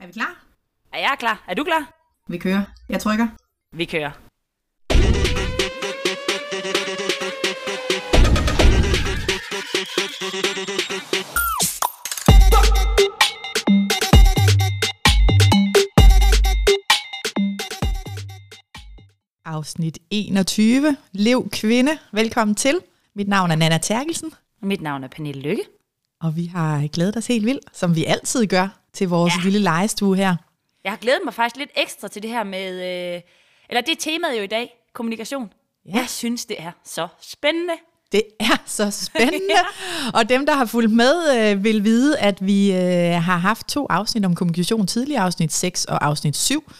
Er vi klar? Er jeg klar? Er du klar? Vi kører. Jeg trykker. Vi kører. Afsnit 21. Lev kvinde. Velkommen til. Mit navn er Nana Terkelsen, Mit navn er Pernille Lykke. og vi har glædet os helt vildt, som vi altid gør, til vores ja. Ja. lille legestue her. Jeg har glædet mig faktisk lidt ekstra til det her med... Øh, eller det er temaet jo i dag. Kommunikation. Ja. Ja. Jeg synes, det er så spændende. Det er så spændende. Og dem, der har fulgt med, øh, vil vide, at vi øh, har haft to afsnit om kommunikation tidligere, afsnit 6 og afsnit 7.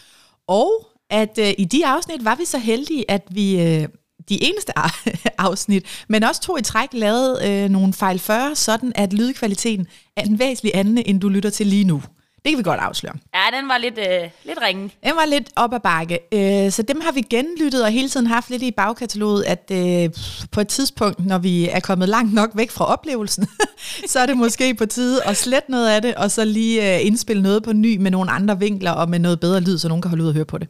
Og at øh, i de afsnit var vi så heldige, at vi øh, de eneste afsnit, men også to i træk, lavede øh, nogle fejl 40, sådan at lydkvaliteten er en væsentlig anden, end du lytter til lige nu. Det kan vi godt afsløre. Ja, den var lidt, øh, lidt ringe. Den var lidt op ad bakke, øh, så dem har vi genlyttet og hele tiden haft lidt i bagkataloget, at øh, på et tidspunkt, når vi er kommet langt nok væk fra oplevelsen, så er det måske på tide at slette noget af det, og så lige øh, indspille noget på ny med nogle andre vinkler og med noget bedre lyd, så nogen kan holde ud og høre på det.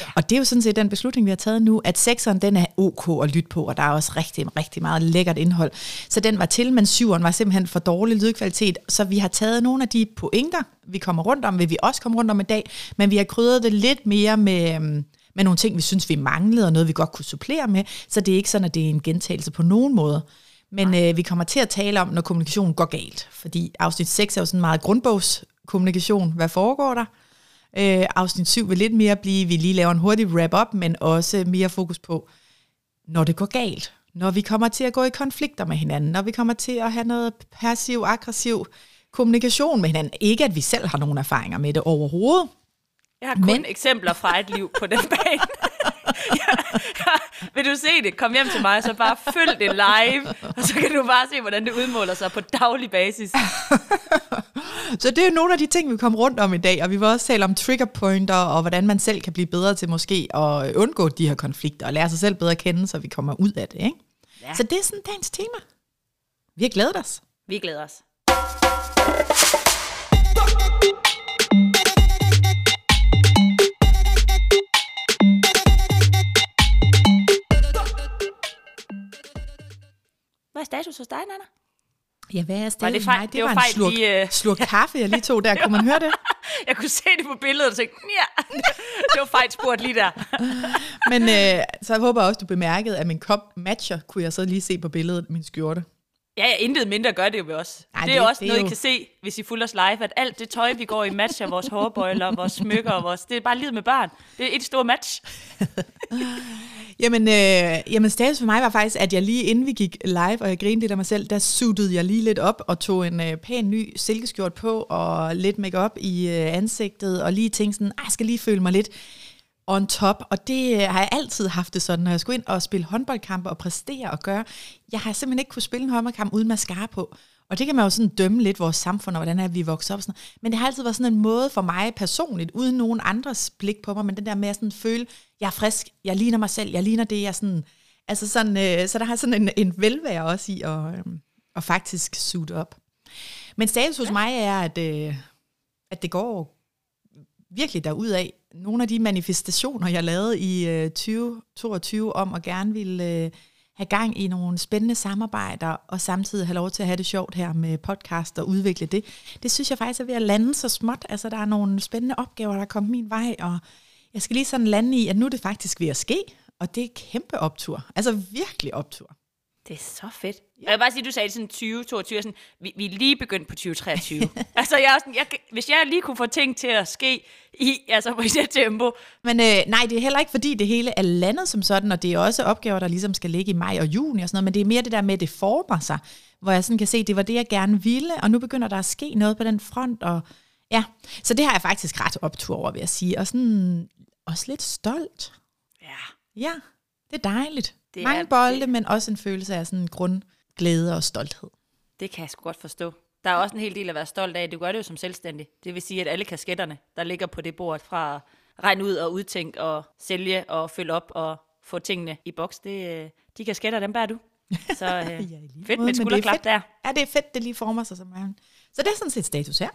Ja. Og det er jo sådan set den beslutning, vi har taget nu, at sekseren den er ok at lytte på, og der er også rigtig, rigtig meget lækkert indhold. Så den var til, men syveren var simpelthen for dårlig lydkvalitet, så vi har taget nogle af de pointer, vi kommer rundt om, vil vi også komme rundt om i dag, men vi har krydret det lidt mere med, øhm, med nogle ting, vi synes, vi manglede, og noget, vi godt kunne supplere med, så det er ikke sådan, at det er en gentagelse på nogen måde. Men øh, vi kommer til at tale om, når kommunikationen går galt, fordi afsnit 6 er jo sådan meget grundbogskommunikation. Hvad foregår der? Øh, afsnit 7 vil lidt mere blive, vi lige laver en hurtig wrap-up, men også mere fokus på, når det går galt. Når vi kommer til at gå i konflikter med hinanden, når vi kommer til at have noget passiv-aggressiv kommunikation med hinanden. Ikke at vi selv har nogen erfaringer med det overhovedet. Jeg har kun Men- eksempler fra et liv på den bane. Vil du se det? Kom hjem til mig, så bare følg det live, og så kan du bare se, hvordan det udmåler sig på daglig basis. Så det er jo nogle af de ting, vi kommer rundt om i dag, og vi vil også tale om trigger pointer, og hvordan man selv kan blive bedre til måske at undgå de her konflikter, og lære sig selv bedre at kende, så vi kommer ud af det. Ikke? Ja. Så det er sådan dagens tema. Vi har glædet os. Vi glæder os. Hvad er status hos dig, Nana? Ja, hvad er Var stedet det fejl? mig? Det var en fejl, slurk, vi, øh, slurk kaffe, jeg lige tog der. Kunne man høre det? Jeg kunne se det på billedet og tænkte, ja, det var fejl spurgt lige der. Men øh, så jeg håber også, du bemærkede, at min kop matcher, kunne jeg så lige se på billedet, min skjorte. Ja, ja, intet mindre gør det jo os. Ej, det er det- jo også det er noget, jo- I kan se, hvis I fulder os live, at alt det tøj, vi går i, matcher vores hårbøjler, vores smykker, og vores, det er bare livet med børn. Det er et stort match. Jamen, øh, jamen status for mig var faktisk, at jeg lige inden vi gik live, og jeg grinede lidt af mig selv, der suttede jeg lige lidt op og tog en øh, pæn ny silkeskjort på, og lidt makeup i øh, ansigtet, og lige tænkte sådan, ah, jeg skal lige føle mig lidt on top. Og det øh, har jeg altid haft det sådan, når jeg skulle ind og spille håndboldkampe og præstere og gøre. Jeg har simpelthen ikke kunne spille en håndboldkamp uden mascara på. Og det kan man jo sådan dømme lidt vores samfund, og hvordan er vi vokset op. Sådan. Men det har altid været sådan en måde for mig personligt, uden nogen andres blik på mig, men den der med at sådan føle, jeg er frisk, jeg ligner mig selv, jeg ligner det, jeg sådan... Altså sådan, øh, så der har sådan en, en velvære også i at, øh, at faktisk suit op. Men status hos mig er, at, øh, at det går virkelig derudad. Nogle af de manifestationer, jeg lavede i øh, 2022 om at gerne ville øh, have gang i nogle spændende samarbejder, og samtidig have lov til at have det sjovt her med podcast og udvikle det, det synes jeg faktisk er ved at lande så småt. Altså, der er nogle spændende opgaver, der er kommet min vej, og jeg skal lige sådan lande i, at nu er det faktisk ved at ske, og det er kæmpe optur. Altså virkelig optur. Det er så fedt. Ja. Jeg vil bare sige, du sagde sådan 20, 22, sådan, vi, vi er lige begyndt på 2023. altså, jeg er sådan, jeg, hvis jeg lige kunne få ting til at ske i, altså på det tempo, Men øh, nej, det er heller ikke, fordi det hele er landet som sådan, og det er også opgaver, der ligesom skal ligge i maj og juni og sådan noget, men det er mere det der med, at det former sig, hvor jeg sådan kan se, det var det, jeg gerne ville, og nu begynder der at ske noget på den front, og ja, så det har jeg faktisk ret optur over, vil jeg sige, og sådan også lidt stolt. ja, Ja, det er dejligt. Det Det Mange er- bolde, det- men også en følelse af sådan grundglæde og stolthed. det kan jeg sgu godt forstå. Der er også en hel del at være stolt af. Du gør det jo som selvstændig. Det vil sige, at alle kasketterne, der ligger på det bord fra at regne ud og udtænke og sælge og følge op og få tingene i boks, det, øh, de kasketter, dem bærer du. Så øh, Ja, fedt med det er skulderklap der. Ja, det er fedt, det lige former sig som er. Så det er sådan set status her.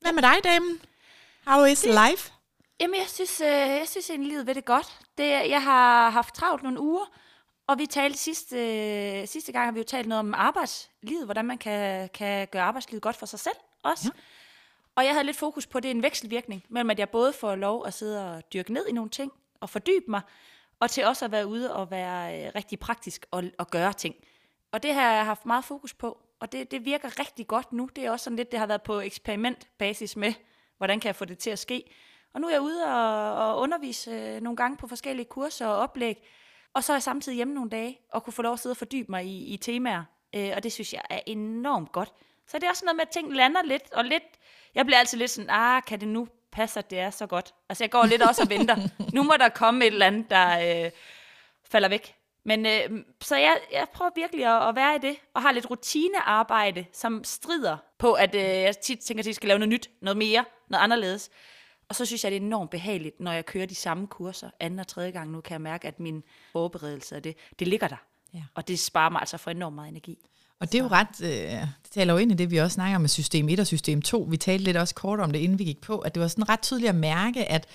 Hvad med dig, damen? How is life? Jamen, jeg synes, øh, jeg synes egentlig, livet ved det godt. Det, jeg har haft travlt nogle uger, og vi talte sidste, øh, sidste gang, har vi jo talt noget om arbejdslivet, hvordan man kan, kan gøre arbejdslivet godt for sig selv også. Ja. Og jeg havde lidt fokus på, at det er en vekselvirkning, mellem at jeg både får lov at sidde og dyrke ned i nogle ting, og fordybe mig, og til også at være ude og være øh, rigtig praktisk og, og gøre ting. Og det har jeg haft meget fokus på, og det, det virker rigtig godt nu. Det er også sådan lidt, det har været på eksperimentbasis med, hvordan kan jeg få det til at ske. Og nu er jeg ude og, og undervise øh, nogle gange på forskellige kurser og oplæg, og så er jeg samtidig hjemme nogle dage, og kunne få lov at sidde og fordybe mig i, i temaer. Øh, og det synes jeg er enormt godt. Så det er også noget med, at ting lander lidt, og lidt, jeg bliver altid lidt sådan, ah, kan det nu passe, at det er så godt? Altså jeg går lidt også og venter. nu må der komme et eller andet, der øh, falder væk. Men øh, så jeg, jeg prøver virkelig at, at være i det, og har lidt rutinearbejde, som strider på, at øh, jeg tit tænker, at jeg skal lave noget nyt, noget mere, noget anderledes. Og så synes jeg, det er enormt behageligt, når jeg kører de samme kurser anden og tredje gang. Nu kan jeg mærke, at min forberedelse af det, det ligger der. Ja. Og det sparer mig altså for enormt meget energi. Og det er jo ret, øh, det taler jo ind i det, vi også snakker om med system 1 og system 2. Vi talte lidt også kort om det, inden vi gik på, at det var sådan ret tydeligt at mærke, at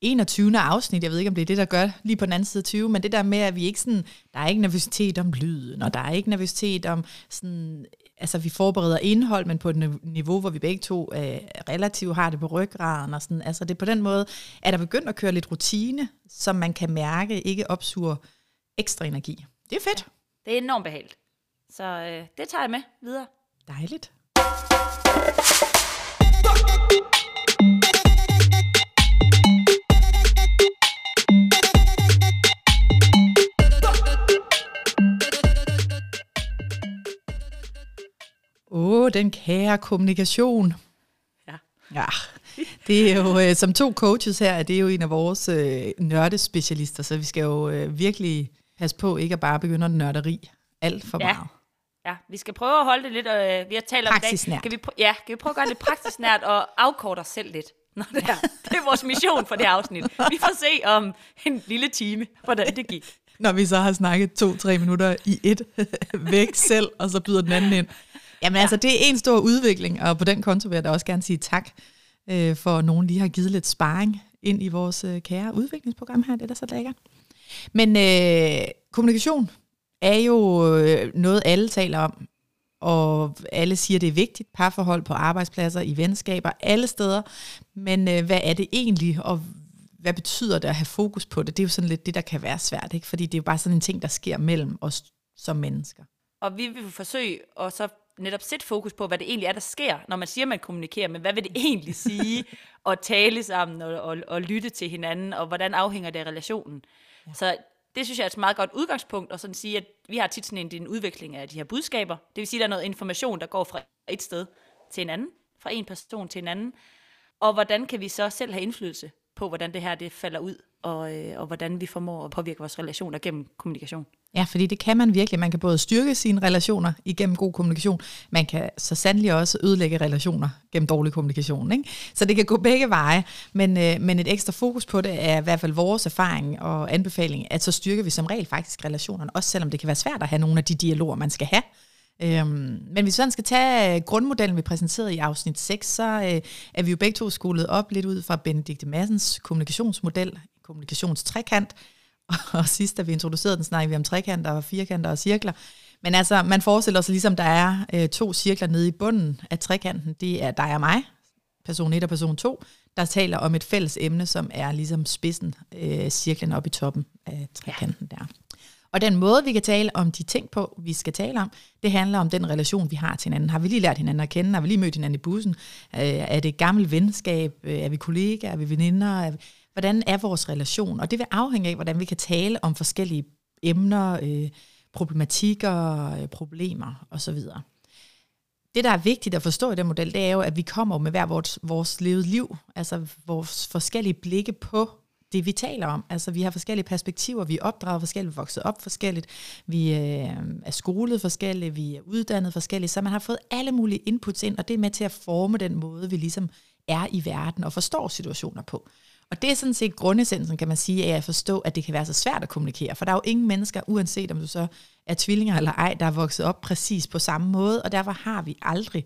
21. afsnit, jeg ved ikke, om det er det, der gør lige på den anden side 20, men det der med, at vi ikke sådan, der er ikke nervøsitet om lyden, og der er ikke nervøsitet om sådan, altså vi forbereder indhold, men på et niveau, hvor vi begge to øh, relativt har det på ryggraden, og sådan, altså det på den måde, er der begyndt at køre lidt rutine, som man kan mærke ikke opsuger ekstra energi. Det er fedt. Ja, det er enormt behageligt. Så øh, det tager jeg med videre. Dejligt. Åh, oh, den kære kommunikation. Ja. Ja, det er jo, øh, som to coaches her, det er jo en af vores øh, nørdespecialister, så vi skal jo øh, virkelig passe på ikke at bare begynde at nørderi alt for Ja. meget. Ja, vi skal prøve at holde det lidt, øh, vi har talt om i dag. Kan vi, prø- ja, kan vi prøve at gøre det praksisnært og afkorte os selv lidt? Når det, er. det er vores mission for det afsnit. Vi får se om en lille time, hvordan det gik. Når vi så har snakket to-tre minutter i et væk selv, og så byder den anden ind. Jamen ja. altså, det er en stor udvikling, og på den konto vil jeg da også gerne sige tak, øh, for at nogen lige har givet lidt sparring ind i vores øh, kære udviklingsprogram her. Det er da så lækkert. Men øh, kommunikation er jo øh, noget, alle taler om, og alle siger, det er vigtigt. Parforhold på arbejdspladser, i venskaber, alle steder. Men øh, hvad er det egentlig, og hvad betyder det at have fokus på det? Det er jo sådan lidt det, der kan være svært, ikke? fordi det er jo bare sådan en ting, der sker mellem os som mennesker. Og vi vil forsøge at så netop sætte fokus på, hvad det egentlig er, der sker, når man siger, at man kommunikerer, men hvad vil det egentlig sige at tale sammen og, og, og lytte til hinanden, og hvordan afhænger det af relationen? Ja. Så det synes jeg er et meget godt udgangspunkt, og sådan sige, at vi har tit sådan en, en udvikling af de her budskaber. Det vil sige, at der er noget information, der går fra et sted til en anden, fra en person til en anden. Og hvordan kan vi så selv have indflydelse på, hvordan det her det falder ud, og, øh, og hvordan vi formår at påvirke vores relationer gennem kommunikation. Ja, fordi det kan man virkelig. Man kan både styrke sine relationer igennem god kommunikation, man kan så sandelig også ødelægge relationer gennem dårlig kommunikation. Ikke? Så det kan gå begge veje, men, øh, men et ekstra fokus på det er i hvert fald vores erfaring og anbefaling, at så styrker vi som regel faktisk relationerne, også selvom det kan være svært at have nogle af de dialoger, man skal have. Øhm, men hvis vi sådan skal tage øh, grundmodellen, vi præsenterede i afsnit 6, så øh, er vi jo begge to skolet op lidt ud fra Benedikte Massens kommunikationsmodel, kommunikationstrekant, og sidst, da vi introducerede den, snakkede vi om trekanter og firkanter og cirkler. Men altså, man forestiller sig ligesom, der er øh, to cirkler nede i bunden af trekanten. Det er dig og mig, person 1 og person 2, der taler om et fælles emne, som er ligesom spidsen, øh, cirklen oppe i toppen af trekanten der. Og den måde, vi kan tale om de ting på, vi skal tale om, det handler om den relation, vi har til hinanden. Har vi lige lært hinanden at kende? Har vi lige mødt hinanden i bussen? Øh, er det et gammelt venskab? Øh, er vi kollegaer? Er vi veninder? Er vi, hvordan er vores relation? Og det vil afhænge af, hvordan vi kan tale om forskellige emner, øh, problematikker, øh, problemer osv. Det, der er vigtigt at forstå i den model, det er jo, at vi kommer med hver vores, vores levede liv, altså vores forskellige blikke på det, vi taler om. Altså, vi har forskellige perspektiver, vi er opdraget forskelligt, vokset op forskelligt, vi øh, er skolet forskelligt, vi er uddannet forskelligt, så man har fået alle mulige inputs ind, og det er med til at forme den måde, vi ligesom er i verden og forstår situationer på. Og det er sådan set grundessensen, kan man sige, af at forstå, at det kan være så svært at kommunikere. For der er jo ingen mennesker, uanset om du så er tvillinger eller ej, der er vokset op præcis på samme måde, og derfor har vi aldrig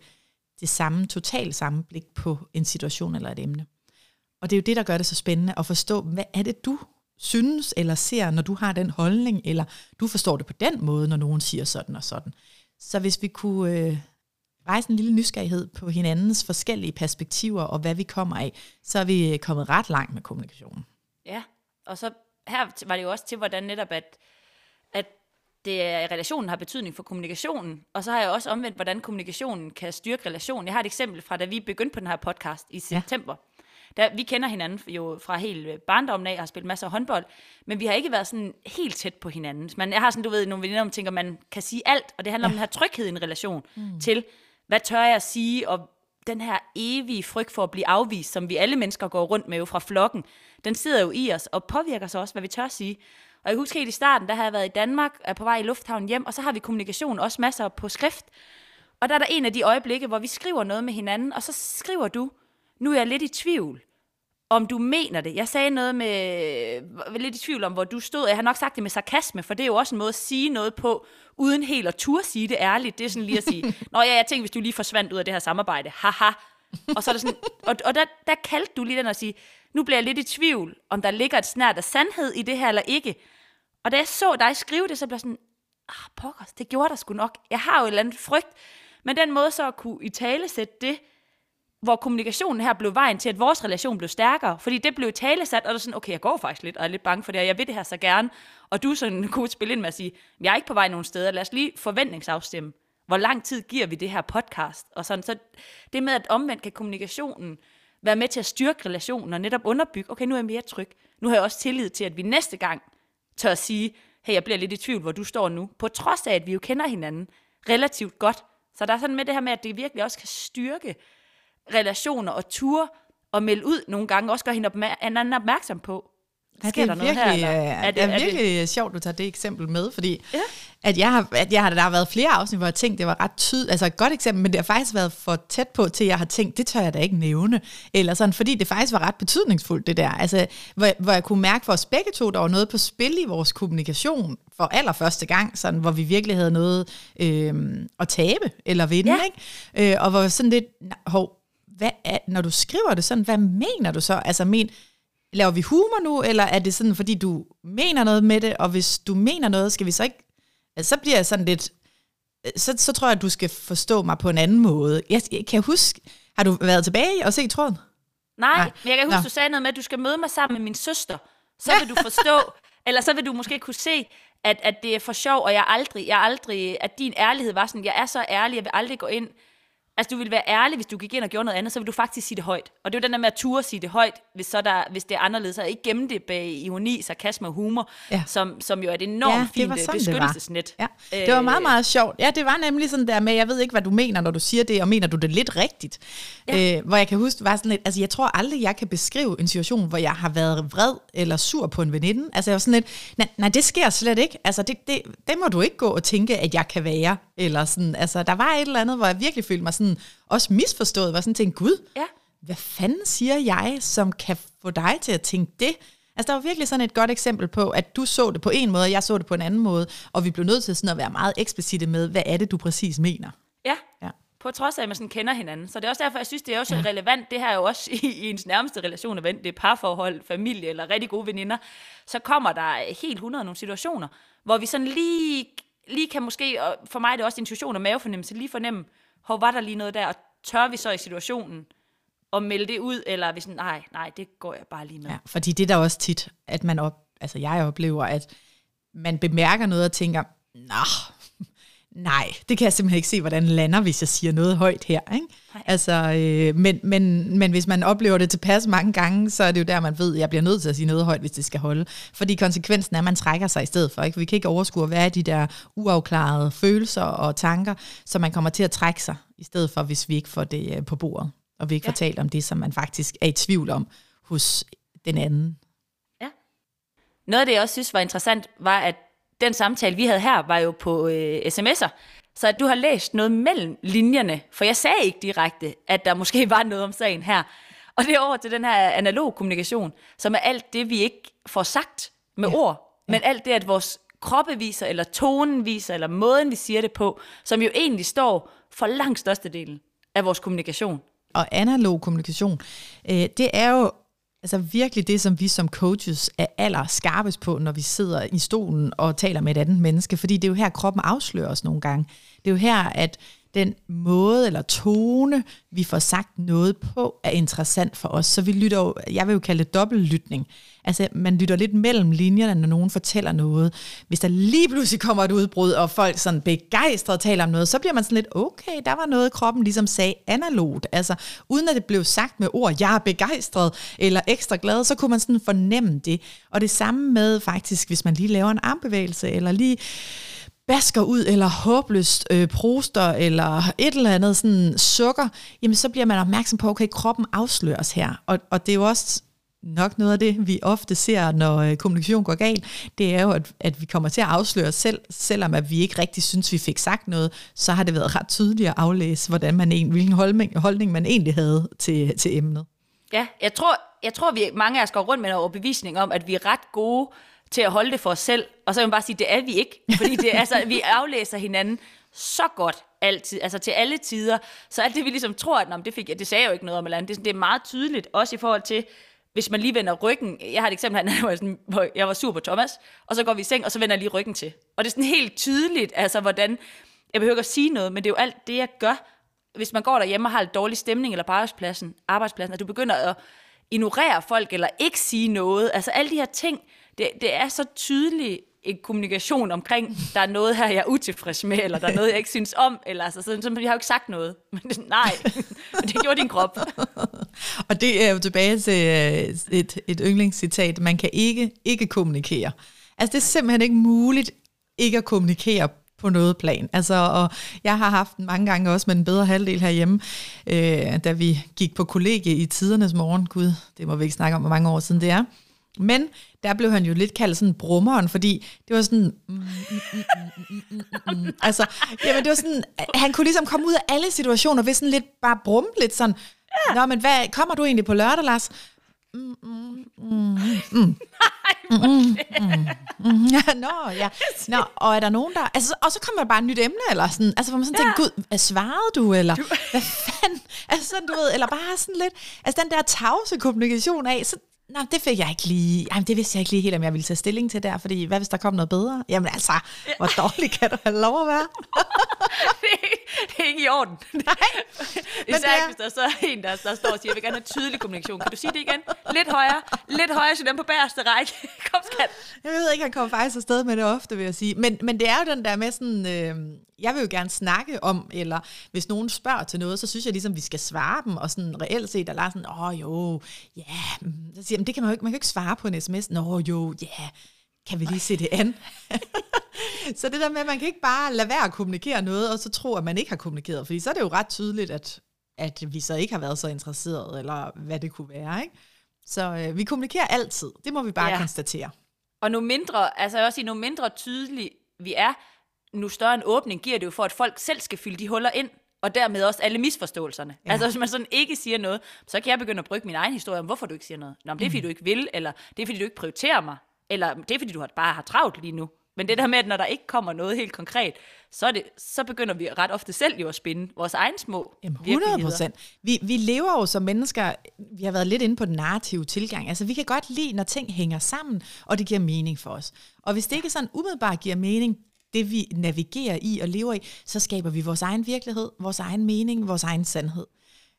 det samme, totalt samme blik på en situation eller et emne. Og det er jo det, der gør det så spændende at forstå, hvad er det, du synes eller ser, når du har den holdning, eller du forstår det på den måde, når nogen siger sådan og sådan. Så hvis vi kunne øh, rejse en lille nysgerrighed på hinandens forskellige perspektiver og hvad vi kommer af, så er vi kommet ret langt med kommunikationen. Ja, og så her var det jo også til, hvordan netop, at, at det relationen har betydning for kommunikationen, og så har jeg også omvendt, hvordan kommunikationen kan styrke relationen. Jeg har et eksempel fra, da vi begyndte på den her podcast i september. Ja. Der, vi kender hinanden jo fra helt barndommen af, og har spillet masser af håndbold, men vi har ikke været sådan helt tæt på hinanden. Men jeg har sådan, du ved, nogle veninder, om tænker, man kan sige alt, og det handler ja. om den her tryghed i en relation mm. til, hvad tør jeg at sige, og den her evige frygt for at blive afvist, som vi alle mennesker går rundt med jo fra flokken, den sidder jo i os og påvirker så også, hvad vi tør at sige. Og jeg husker helt i starten, der har jeg været i Danmark, er på vej i lufthavnen hjem, og så har vi kommunikation også masser på skrift. Og der er der en af de øjeblikke, hvor vi skriver noget med hinanden, og så skriver du, nu er jeg lidt i tvivl, om du mener det. Jeg sagde noget med, var lidt i tvivl om, hvor du stod. Jeg har nok sagt det med sarkasme, for det er jo også en måde at sige noget på, uden helt at turde sige det ærligt. Det er sådan lige at sige, nå ja, jeg tænkte, hvis du lige forsvandt ud af det her samarbejde, haha. Og så er der sådan, og, og der, der kaldte du lige den at sige, nu bliver jeg lidt i tvivl, om der ligger et snært af sandhed i det her eller ikke. Og da jeg så dig skrive det, så blev jeg sådan, ah, pokkers, det gjorde der sgu nok. Jeg har jo et eller andet frygt. Men den måde så at kunne i tale sætte det, hvor kommunikationen her blev vejen til, at vores relation blev stærkere. Fordi det blev talesat, og det er sådan, okay, jeg går faktisk lidt, og er lidt bange for det, og jeg vil det her så gerne. Og du sådan kunne spille ind med at sige, jeg er ikke på vej nogen steder, lad os lige forventningsafstemme. Hvor lang tid giver vi det her podcast? Og sådan, så det med, at omvendt kan kommunikationen være med til at styrke relationen og netop underbygge, okay, nu er jeg mere tryg. Nu har jeg også tillid til, at vi næste gang tør at sige, hey, jeg bliver lidt i tvivl, hvor du står nu. På trods af, at vi jo kender hinanden relativt godt. Så der er sådan med det her med, at det virkelig også kan styrke relationer og ture og melde ud nogle gange, også gør hende opmær- anden opmærksom på, Ja, det er, der noget virkelig, her, er det, er, er virkelig det? sjovt, du tager det eksempel med, fordi ja. at jeg har, at jeg har, der har været flere afsnit, hvor jeg tænkte, det var ret tydeligt, altså et godt eksempel, men det har faktisk været for tæt på, til jeg har tænkt, det tør jeg da ikke nævne, eller sådan, fordi det faktisk var ret betydningsfuldt, det der, altså, hvor, hvor jeg kunne mærke for os begge to, der var noget på spil i vores kommunikation, for allerførste gang, sådan, hvor vi virkelig havde noget øh, at tabe, eller vinde, ja. ikke? Øh, og hvor sådan lidt, hov, hvad er, når du skriver det sådan, hvad mener du så? Altså, men, laver vi humor nu, eller er det sådan, fordi du mener noget med det, og hvis du mener noget, skal vi så ikke... Altså, så bliver jeg sådan lidt... Så, så tror jeg, at du skal forstå mig på en anden måde. Jeg, jeg kan huske... Har du været tilbage og set tråden? Nej, Nej. men jeg kan huske, Nå. du sagde noget med, at du skal møde mig sammen med min søster. Så vil du forstå, eller så vil du måske kunne se, at, at det er for sjov, og jeg aldrig, jeg aldrig, at din ærlighed var sådan, jeg er så ærlig, jeg vil aldrig gå ind Altså, du ville være ærlig, hvis du gik ind og gjorde noget andet, så vil du faktisk sige det højt. Og det er jo den der med at ture sige det højt, hvis, så der, hvis det er anderledes, og ikke gemme det bag ironi, sarkasme og humor, ja. som, som jo er et enormt ja, fint var sådan, beskyttelsesnet. Det var. Ja. det var meget, meget sjovt. Ja, det var nemlig sådan der med, jeg ved ikke, hvad du mener, når du siger det, og mener du det lidt rigtigt. Ja. Øh, hvor jeg kan huske, var sådan lidt, altså jeg tror aldrig, jeg kan beskrive en situation, hvor jeg har været vred eller sur på en veninde. Altså jeg var sådan lidt, nej, nej det sker slet ikke. Altså det, det, det må du ikke gå og tænke, at jeg kan være. Eller sådan, altså der var et eller andet, hvor jeg virkelig følte mig sådan, også misforstået, var sådan tænkt, gud, ja. hvad fanden siger jeg, som kan få dig til at tænke det? Altså, der var virkelig sådan et godt eksempel på, at du så det på en måde, og jeg så det på en anden måde, og vi blev nødt til sådan at være meget eksplicite med, hvad er det, du præcis mener? Ja, ja. på trods af, at man sådan kender hinanden. Så det er også derfor, jeg synes, det er også ja. relevant. Det her er jo også i, i ens nærmeste relation, det er parforhold, familie eller rigtig gode veninder. Så kommer der helt 100 nogle situationer, hvor vi sådan lige, lige kan måske, og for mig er det også intuition og mavefornemmelse, lige fornemme, hvor var der lige noget der, og tør vi så i situationen at melde det ud, eller er vi sådan, nej, nej, det går jeg bare lige med. Ja, fordi det er der også tit, at man op, altså jeg oplever, at man bemærker noget og tænker, nah, nej, det kan jeg simpelthen ikke se, hvordan lander, hvis jeg siger noget højt her. Ikke? Altså, øh, men, men, men hvis man oplever det tilpas mange gange, så er det jo der, man ved, at jeg bliver nødt til at sige noget højt, hvis det skal holde. Fordi konsekvensen er, at man trækker sig i stedet for. Ikke? Vi kan ikke overskue, hvad er de der uafklarede følelser og tanker, så man kommer til at trække sig, i stedet for, hvis vi ikke får det øh, på bordet, og vi ikke ja. får talt om det, som man faktisk er i tvivl om hos den anden. Ja. Noget af det, jeg også synes var interessant, var, at den samtale, vi havde her, var jo på øh, sms'er. Så at du har læst noget mellem linjerne, for jeg sagde ikke direkte, at der måske var noget om sagen her. Og det er over til den her analog kommunikation, som er alt det, vi ikke får sagt med ja. ord, men ja. alt det, at vores kroppe viser, eller tonen viser, eller måden, vi siger det på, som jo egentlig står for langt størstedelen af vores kommunikation. Og analog kommunikation, øh, det er jo Altså virkelig det, som vi som coaches er aller skarpest på, når vi sidder i stolen og taler med et andet menneske, fordi det er jo her, kroppen afslører os nogle gange. Det er jo her, at den måde eller tone, vi får sagt noget på, er interessant for os. Så vi lytter jo, jeg vil jo kalde det dobbeltlytning. Altså, man lytter lidt mellem linjerne, når nogen fortæller noget. Hvis der lige pludselig kommer et udbrud, og folk sådan begejstret taler om noget, så bliver man sådan lidt, okay, der var noget, kroppen ligesom sagde analogt. Altså, uden at det blev sagt med ord, jeg er begejstret, eller ekstra glad, så kunne man sådan fornemme det. Og det samme med faktisk, hvis man lige laver en armbevægelse, eller lige basker ud, eller håbløst øh, proster, eller et eller andet sådan sukker, jamen så bliver man opmærksom på, okay, kroppen afsløres her. Og, og det er jo også nok noget af det, vi ofte ser, når øh, kommunikation går galt, det er jo, at, at vi kommer til at afsløre os selv, selvom at vi ikke rigtig synes, vi fik sagt noget, så har det været ret tydeligt at aflæse, hvordan man en, hvilken holdning, holdning man egentlig havde til, til emnet. Ja, jeg tror, jeg tror vi mange af os går rundt med en overbevisning om, at vi er ret gode til at holde det for os selv, og så kan man bare sige, det er vi ikke, fordi det, altså, vi aflæser hinanden så godt altid, altså til alle tider, så alt det vi ligesom tror, at det, fik, det sagde jeg jo ikke noget om, eller andet, det, det er meget tydeligt, også i forhold til, hvis man lige vender ryggen, jeg har et eksempel her, hvor jeg, sådan, hvor jeg var sur på Thomas, og så går vi i seng, og så vender jeg lige ryggen til. Og det er sådan helt tydeligt, altså hvordan, jeg behøver ikke at sige noget, men det er jo alt det, jeg gør, hvis man går derhjemme og har en dårlig stemning, eller på arbejdspladsen, arbejdspladsen, at du begynder at ignorere folk, eller ikke sige noget, altså alle de her ting, det, det er så tydeligt en kommunikation omkring, der er noget her, jeg er utilfreds med, eller der er noget, jeg ikke synes om, eller altså, sådan, så, jeg har jo ikke sagt noget. Men nej, nej, det gjorde din krop. og det er jo tilbage til øh, et, et yndlingscitat, man kan ikke ikke kommunikere. Altså det er simpelthen ikke muligt ikke at kommunikere på noget plan. Altså, og jeg har haft mange gange også med en bedre halvdel herhjemme, øh, da vi gik på kollegie i tidernes morgen. Gud, det må vi ikke snakke om, hvor mange år siden det er. Men der blev han jo lidt kaldt sådan brummeren, fordi det var sådan... Mm, mm, mm. Altså, jamen det var sådan... Han kunne ligesom komme ud af alle situationer ved sådan lidt bare brumme lidt sådan... Ja. Nå, men hvad, kommer du egentlig på lørdag, Lars? Mm, mm, mm, mm. Mm, mm, mm, ja, nå, ja. Nå, og er der nogen, der... Altså, og så kommer der bare et nyt emne, eller sådan... Altså, hvor man sådan ja. tænker, gud, hvad svarede du, eller... Du... Hvad fanden? Altså, sådan, du ved, eller bare sådan lidt... Altså, den der tavse kommunikation af, så Nå, det fik jeg ikke lige. Jamen, det vidste jeg ikke lige helt, om jeg ville tage stilling til der, fordi hvad hvis der kom noget bedre? Jamen altså, hvor dårlig kan du have lov at være? det, er ikke i orden. Nej. Især ikke, hvis der så er en, der, der står og siger, jeg vil gerne have tydelig kommunikation. Kan du sige det igen? Lidt højere. Lidt højere, så den på bagerste række. Kom, skat. Jeg ved ikke, han kommer faktisk afsted med det ofte, vil jeg sige. Men, men det er jo den der med sådan, øh, jeg vil jo gerne snakke om, eller hvis nogen spørger til noget, så synes jeg ligesom, vi skal svare dem, og sådan reelt set, der er sådan, åh jo, ja, yeah. så siger jeg, det kan man jo ikke, man kan jo ikke svare på en sms, nå jo, ja, yeah. kan vi lige se det an? så det der med, at man kan ikke bare lade være at kommunikere noget, og så tro, at man ikke har kommunikeret, fordi så er det jo ret tydeligt, at, at vi så ikke har været så interesserede, eller hvad det kunne være, ikke? Så øh, vi kommunikerer altid, det må vi bare ja. konstatere. Og nu mindre, altså også i nu mindre tydeligt vi er, nu større en åbning giver det jo for, at folk selv skal fylde de huller ind, og dermed også alle misforståelserne. Ja. Altså hvis man sådan ikke siger noget, så kan jeg begynde at brygge min egen historie om, hvorfor du ikke siger noget. Nå, men det er fordi, mm. du ikke vil, eller det er fordi, du ikke prioriterer mig, eller det er fordi, du bare har travlt lige nu. Men det der med, at når der ikke kommer noget helt konkret, så, det, så begynder vi ret ofte selv jo at spinde vores egen små Jamen 100 procent. Vi, vi lever jo som mennesker, vi har været lidt inde på den narrative tilgang. Altså vi kan godt lide, når ting hænger sammen, og det giver mening for os. Og hvis det ikke sådan umiddelbart giver mening, det vi navigerer i og lever i, så skaber vi vores egen virkelighed, vores egen mening, vores egen sandhed.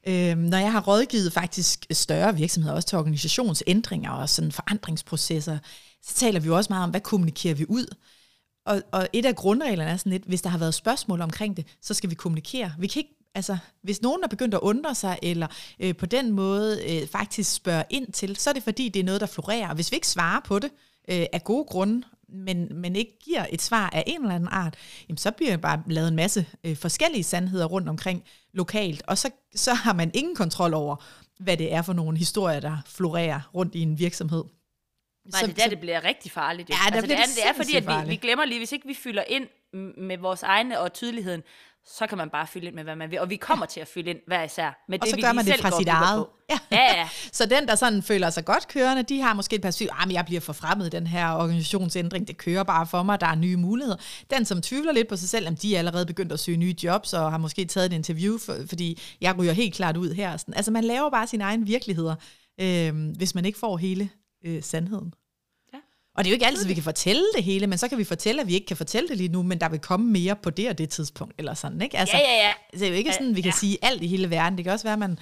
Øhm, når jeg har rådgivet faktisk større virksomheder, også til organisationsændringer og sådan forandringsprocesser, så taler vi jo også meget om, hvad kommunikerer vi ud? Og, og et af grundreglerne er sådan lidt, hvis der har været spørgsmål omkring det, så skal vi kommunikere. Vi kan ikke Altså, hvis nogen er begyndt at undre sig, eller øh, på den måde øh, faktisk spørge ind til, så er det fordi, det er noget, der florerer. Hvis vi ikke svarer på det, øh, af gode grunde, men, men ikke giver et svar af en eller anden art, jamen så bliver der bare lavet en masse øh, forskellige sandheder rundt omkring lokalt, og så, så har man ingen kontrol over, hvad det er for nogle historier, der florerer rundt i en virksomhed. Nej, så, det er der, det bliver rigtig farligt. Jo. Ja, altså, det, er, det er fordi, at vi, vi glemmer lige, hvis ikke vi fylder ind med vores egne og tydeligheden, så kan man bare fylde ind med, hvad man vil. Og vi kommer til at fylde ind hver især med og det, så vi gør man det fra sit eget. Ja. ja, ja. så den, der sådan føler sig godt kørende, de har måske et perspektiv, at jeg bliver for fremmed den her organisationsændring, det kører bare for mig, der er nye muligheder. Den, som tvivler lidt på sig selv, at de er allerede begyndt at søge nye jobs, og har måske taget et interview, for, fordi jeg ryger helt klart ud her. Sådan. Altså man laver bare sine egne virkeligheder, øh, hvis man ikke får hele øh, sandheden. Og det er jo ikke altid, at vi kan fortælle det hele, men så kan vi fortælle, at vi ikke kan fortælle det lige nu, men der vil komme mere på det og det tidspunkt, eller sådan, ikke? Altså, Ja, ja, ja. Det er jo ikke sådan, vi kan Ja. sige alt i hele verden. Det kan også være, at man,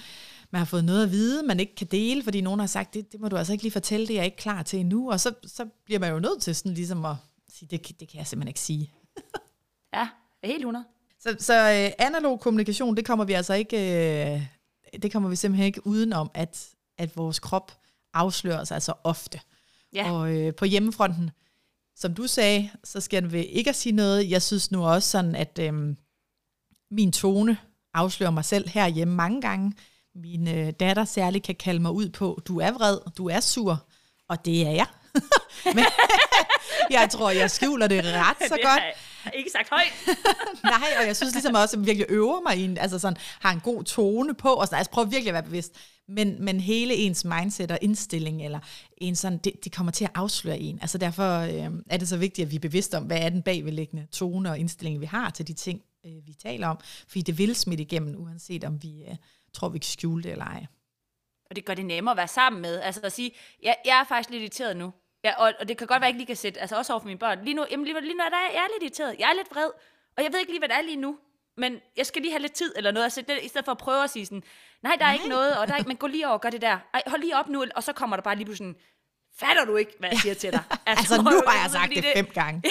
man har fået noget at vide, man ikke kan dele, fordi nogen har sagt, det, det må du altså ikke lige fortælle, det er jeg ikke klar til endnu. Og så, så bliver man jo nødt til sådan ligesom at sige, det, kan- det kan jeg simpelthen ikke sige. Ja, helt 100. Så, så øh, analog kommunikation, det kommer vi altså ikke, øh, det kommer vi simpelthen ikke udenom, at, at vores krop afslører sig så ofte. Ja. Og øh, på hjemmefronten, som du sagde, så skal ved ikke at sige noget. Jeg synes nu også sådan, at øh, min tone afslører mig selv herhjemme mange gange. Min øh, datter særligt kan kalde mig ud på, du er vred, du er sur, og det er jeg. Men jeg tror, jeg skjuler det ret så det godt. har jeg ikke sagt højt. Nej, og jeg synes ligesom også, at jeg virkelig øver mig i en, altså sådan, har en god tone på, og sådan, altså prøver virkelig at være bevidst. Men, men hele ens mindset og indstilling, eller en sådan, det, det kommer til at afsløre en. Altså derfor øh, er det så vigtigt, at vi er bevidste om, hvad er den bagvedliggende tone og indstilling, vi har til de ting, øh, vi taler om. Fordi det vil smitte igennem, uanset om vi øh, tror, vi kan skjule det eller ej. Og det gør det nemmere at være sammen med. Altså at sige, jeg, jeg er faktisk lidt irriteret nu. Ja, og, og det kan godt være, at jeg ikke lige kan sætte, altså også over for mine børn. Lige nu, jamen lige, lige nu er der, jeg er lidt irriteret. Jeg er lidt vred. Og jeg ved ikke lige, hvad det er lige nu. Men jeg skal lige have lidt tid eller noget. Altså, det, I stedet for at prøve at sige sådan, nej, der er ikke noget, og der er ikke, men gå lige over og gør det der. Ej, hold lige op nu, og så kommer der bare lige pludselig sådan, fatter du ikke, hvad jeg siger til dig? Altså, nu prøv- har jeg sagt det fem gange. Ja,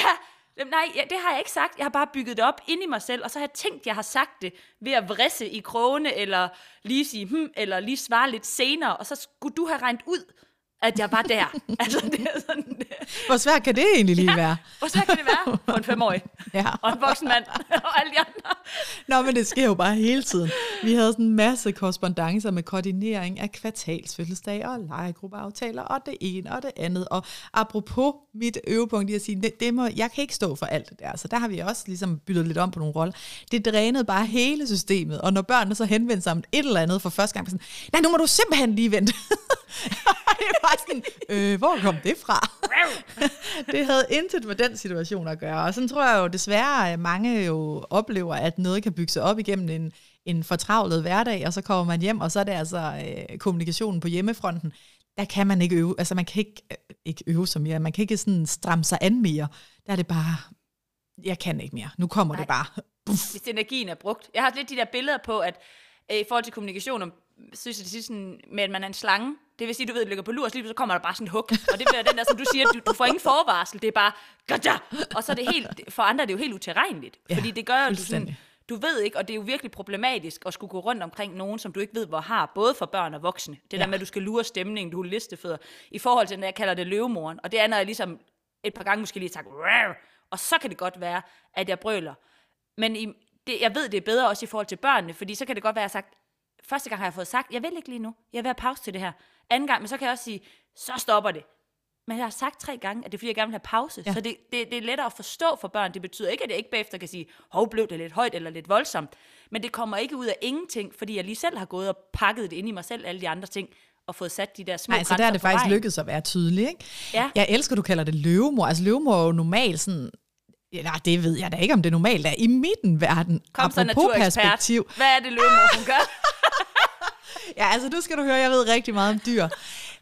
Jamen, nej, ja, det har jeg ikke sagt. Jeg har bare bygget det op ind i mig selv, og så har jeg tænkt, at jeg har sagt det ved at vrisse i krogene, eller lige sige hmm, eller lige svare lidt senere, og så skulle du have regnet ud, at jeg var der. altså, det er sådan. Hvor svært kan det egentlig lige være? Hvor svært kan det være for en femårig? Ja. Og en voksen mand, og alle de andre. Nå, men det sker jo bare hele tiden. Vi havde sådan en masse korrespondencer med koordinering af kvartalsfødselsdage og legegruppeaftaler og det ene og det andet. Og apropos mit øvepunkt i at sige, det, det må, jeg kan ikke stå for alt det der. Så der har vi også ligesom byttet lidt om på nogle roller. Det drænede bare hele systemet. Og når børnene så henvendte sig om et eller andet for første gang, sådan, nej, nu må du simpelthen lige vente. det var sådan, øh, hvor kom det fra? det havde intet med den situation at gøre. Og sådan tror jeg jo desværre, at mange jo oplever, at noget kan bygge sig op igennem en, en fortravlet hverdag, og så kommer man hjem, og så er det altså øh, kommunikationen på hjemmefronten. Der kan man ikke øve, altså man kan ikke, øh, ikke øve sig mere, man kan ikke sådan stramme sig an mere. Der er det bare, jeg kan ikke mere. Nu kommer Nej. det bare. hvis energien er brugt. Jeg har lidt de der billeder på, at øh, i forhold til kommunikation, om, synes jeg, det sådan, med at man er en slange. Det vil sige, du ved, at du ligger på lur, og så lige så kommer der bare sådan en hug. Og det bliver den der, som du siger, du, du får ingen forvarsel. Det er bare, gotcha! Og så er det helt, for andre er det jo helt utilregneligt. Ja, fordi det gør, at du, sådan, du ved ikke, og det er jo virkelig problematisk at skulle gå rundt omkring nogen, som du ikke ved, hvor har, både for børn og voksne. Det ja. der med, at du skal lure stemningen, du er listefødder, i forhold til, når jeg kalder det løvemoren. Og det er, når jeg ligesom et par gange måske lige sagt, og så kan det godt være, at jeg brøler. Men i, det, jeg ved, det er bedre også i forhold til børnene, fordi så kan det godt være, at jeg har sagt, første gang har jeg fået sagt, jeg vil ikke lige nu, jeg vil have pause til det her. Anden gang, men så kan jeg også sige, så stopper det. Men jeg har sagt tre gange, at det er fordi, jeg gerne vil have pause. Ja. Så det, det, det er lettere at forstå for børn. Det betyder ikke, at jeg ikke bagefter kan sige, hov, blev det lidt højt eller lidt voldsomt. Men det kommer ikke ud af ingenting, fordi jeg lige selv har gået og pakket det ind i mig selv, alle de andre ting, og fået sat de der små Nej, så der er grænser det faktisk vejen. lykkedes at være tydelig, ikke? Ja. Jeg elsker, du kalder det løvemor. Altså løvemor er jo normalt sådan, ja, det ved jeg da ikke, om det normalt er. I midten verden, Kom så, perspektiv. Hvad er det, løvemor, hun gør? Ja, altså nu skal du høre, jeg ved rigtig meget om dyr.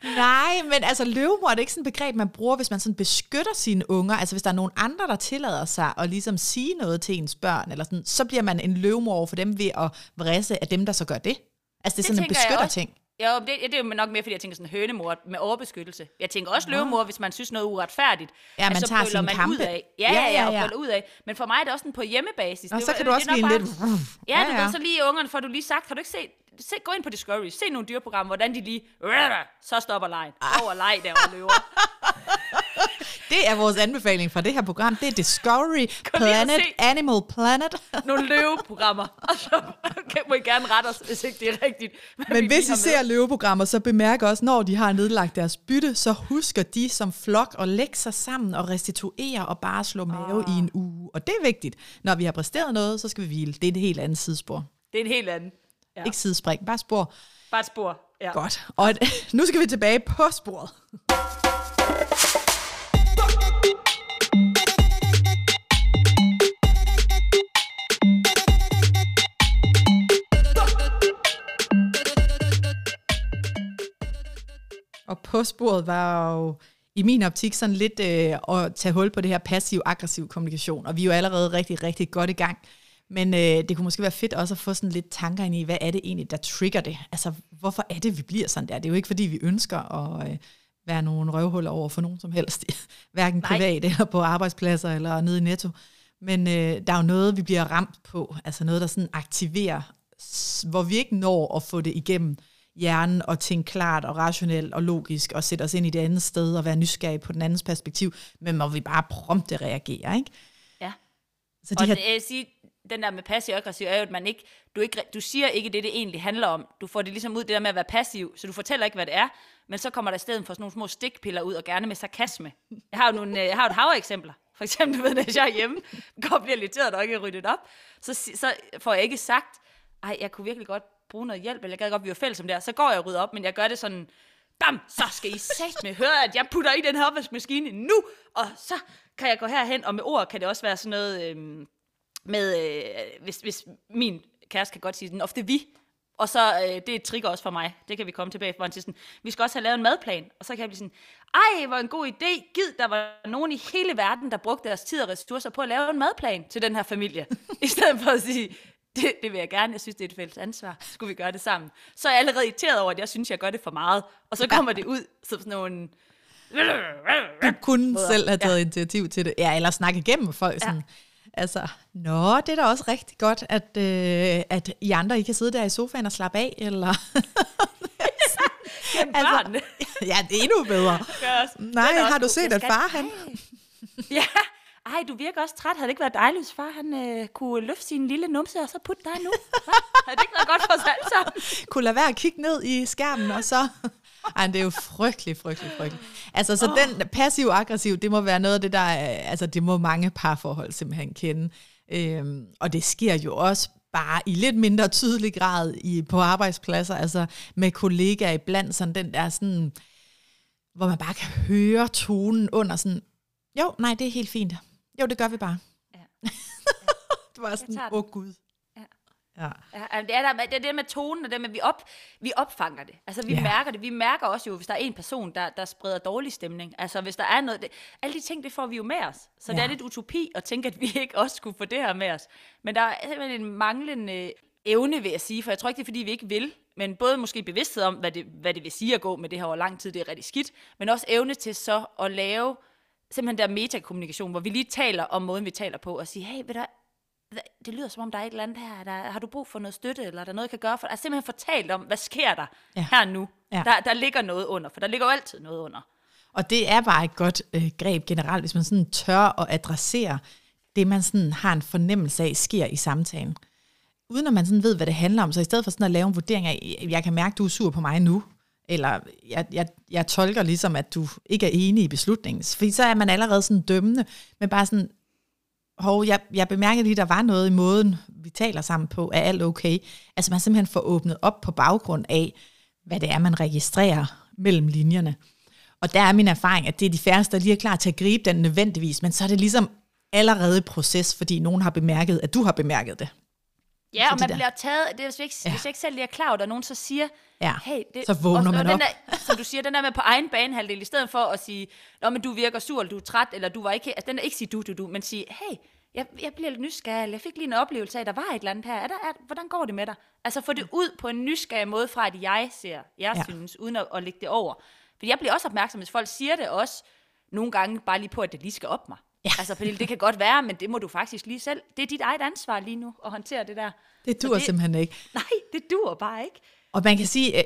Nej, men altså løvemor er det ikke sådan et begreb, man bruger, hvis man sådan beskytter sine unger. Altså hvis der er nogen andre, der tillader sig at ligesom sige noget til ens børn, eller sådan, så bliver man en løvemor for dem ved at vrisse af dem, der så gør det. Altså det er sådan en tænker også. Ja, det, det er jo nok mere, fordi jeg tænker sådan hønemor med overbeskyttelse. Jeg tænker også løvemor, hvis man synes noget er uretfærdigt. Ja, man så tager brøler sine man kampe. ud af. Ja, ja, ja, og brøler ud af. Men for mig er det også sådan på hjemmebasis. Og Det så kan du det også er nok blive bare- lidt... Ja, ja, du ved, så lige ungerne får du lige sagt, har du ikke set, se, gå ind på Discovery, se nogle dyreprogrammer, hvordan de lige, så stopper lejen. Ah. Over leg der og løver. Det er vores anbefaling fra det her program. Det er Discovery Planet. Animal Planet. Nogle løveprogrammer. Og så kan må I gerne rette os, hvis ikke det er rigtigt. Men hvis I med. ser løveprogrammer, så bemærk også, når de har nedlagt deres bytte, så husker de som flok at lægge sig sammen og restituere og bare slå mave i en uge. Og det er vigtigt. Når vi har præsteret noget, så skal vi hvile. Det er et helt andet sidespor. Det er en helt anden. Ja. Ikke sidespring, bare spor. Bare spor. Ja. Godt. Og nu skal vi tilbage på sporet. Og på sporet var jo i min optik sådan lidt øh, at tage hul på det her passiv-aggressiv kommunikation, og vi er jo allerede rigtig, rigtig godt i gang. Men øh, det kunne måske være fedt også at få sådan lidt tanker ind i, hvad er det egentlig, der trigger det? Altså, hvorfor er det, vi bliver sådan der? Det er jo ikke, fordi vi ønsker at øh, være nogle røvhuller over for nogen som helst, hverken Nej. privat eller på arbejdspladser eller nede i netto. Men øh, der er jo noget, vi bliver ramt på, altså noget, der sådan aktiverer, hvor vi ikke når at få det igennem hjernen og tænke klart og rationelt og logisk og sætte os ind i det andet sted og være nysgerrig på den andens perspektiv, men hvor vi bare prompte reagerer, ikke? Ja. Så de og her... det, jeg sige, den der med passiv og aggressiv er jo, at man ikke, du, ikke, du siger ikke det, det egentlig handler om. Du får det ligesom ud, det der med at være passiv, så du fortæller ikke, hvad det er, men så kommer der i stedet for sådan nogle små stikpiller ud, og gerne med sarkasme. Jeg har jo, nogle, øh, jeg har jo et hav eksempler. For eksempel, ved, når jeg er hjemme, går bliver irriteret, og ikke ryddet op, så, så får jeg ikke sagt, ej, jeg kunne virkelig godt bruge noget hjælp, eller jeg gad godt, vi var fælles om det her. Så går jeg og rydder op, men jeg gør det sådan, bam, så skal I satme med høre, at jeg putter i den her opvaskemaskine nu, og så kan jeg gå herhen, og med ord kan det også være sådan noget, øhm, med, øh, hvis, hvis min kæreste kan godt sige den ofte vi, og så, øh, det er et trigger også for mig, det kan vi komme tilbage for, sådan, vi skal også have lavet en madplan, og så kan jeg blive sådan, ej, hvor en god idé, gid, der var nogen i hele verden, der brugte deres tid og ressourcer på at lave en madplan til den her familie, i stedet for at sige, det, det vil jeg gerne, jeg synes, det er et fælles ansvar, skulle vi gøre det sammen. Så er jeg allerede irriteret over, at jeg synes, jeg gør det for meget, og så kommer det ud som sådan nogle... Du kunne selv have taget ja. initiativ til det, ja, eller snakke igennem folk sådan, ja Altså, nå, det er da også rigtig godt, at, øh, at I andre I kan sidde der i sofaen og slappe af, eller... altså, ja, det er endnu bedre. Nej, har du set, at far han... ja, ej, du virker også træt. Havde det ikke været dejligt, hvis far han, øh, kunne løfte sin lille numse og så putte dig nu? Havde det ikke været godt for os alle sammen? kunne lade være at kigge ned i skærmen, og så... Ej, det er jo frygteligt, frygteligt, frygteligt. Altså, så oh. den passiv-aggressiv, det må være noget af det, der altså, det må mange parforhold simpelthen kende. Øhm, og det sker jo også bare i lidt mindre tydelig grad i, på arbejdspladser, altså med kollegaer iblandt, sådan den der sådan, hvor man bare kan høre tonen under sådan, jo, nej, det er helt fint. Jo, det gør vi bare. Ja. det var sådan, åh oh, gud. Ja. ja det, er der, det er det med tonen, og det med, at vi, op, vi opfanger det. Altså, vi ja. mærker det. Vi mærker også jo, hvis der er en person, der, der spreder dårlig stemning. Altså, hvis der er noget... Det, alle de ting, det får vi jo med os. Så ja. det er lidt utopi at tænke, at vi ikke også skulle få det her med os. Men der er simpelthen en manglende evne, vil jeg sige. For jeg tror ikke, det er, fordi vi ikke vil. Men både måske bevidsthed om, hvad det, hvad det vil sige at gå med det her over lang tid, det er rigtig skidt. Men også evne til så at lave simpelthen der metakommunikation, hvor vi lige taler om måden, vi taler på, og sige, hey, ved du, det lyder som om, der er et eller andet her, der, har du brug for noget støtte, eller er der noget, jeg kan gøre for Altså simpelthen fortalt om, hvad sker der ja. her nu? Ja. Der, der ligger noget under, for der ligger jo altid noget under. Og det er bare et godt øh, greb generelt, hvis man sådan tør at adressere det, man sådan har en fornemmelse af, sker i samtalen. Uden at man sådan ved, hvad det handler om, så i stedet for sådan at lave en vurdering af, jeg kan mærke, du er sur på mig nu, eller jeg, jeg, jeg tolker ligesom, at du ikke er enig i beslutningen. Fordi så er man allerede sådan dømmende, men bare sådan, hov, jeg, jeg bemærkede lige, der var noget i måden, vi taler sammen på, er alt okay? Altså man simpelthen får åbnet op på baggrund af, hvad det er, man registrerer mellem linjerne. Og der er min erfaring, at det er de færreste, der lige er klar til at gribe den nødvendigvis, men så er det ligesom allerede proces, fordi nogen har bemærket, at du har bemærket det. Ja, og man der. bliver taget, det er, hvis, ikke, ja. hvis jeg ikke selv lige er klar over, at nogen så siger, ja. hey, det, så vågner man op. Der, som du siger, den der med på egen banehalvdel, i stedet for at sige, Nå, men du virker sur, eller du er træt, eller du var ikke, altså den er ikke sige du, du, du, men sige, hey, jeg, jeg bliver lidt nysgerrig, jeg fik lige en oplevelse af, at der var et eller andet her, er der, er, hvordan går det med dig? Altså få det ud på en nysgerrig måde fra, at jeg ser, jeg ja. synes, uden at, at lægge det over. For jeg bliver også opmærksom, hvis folk siger det også, nogle gange bare lige på, at det lige skal op mig. Ja. Altså, Pernille, det kan godt være, men det må du faktisk lige selv. Det er dit eget ansvar lige nu at håndtere det der. Det dur det, simpelthen ikke. Nej, det dur bare ikke. Og man kan sige, øh,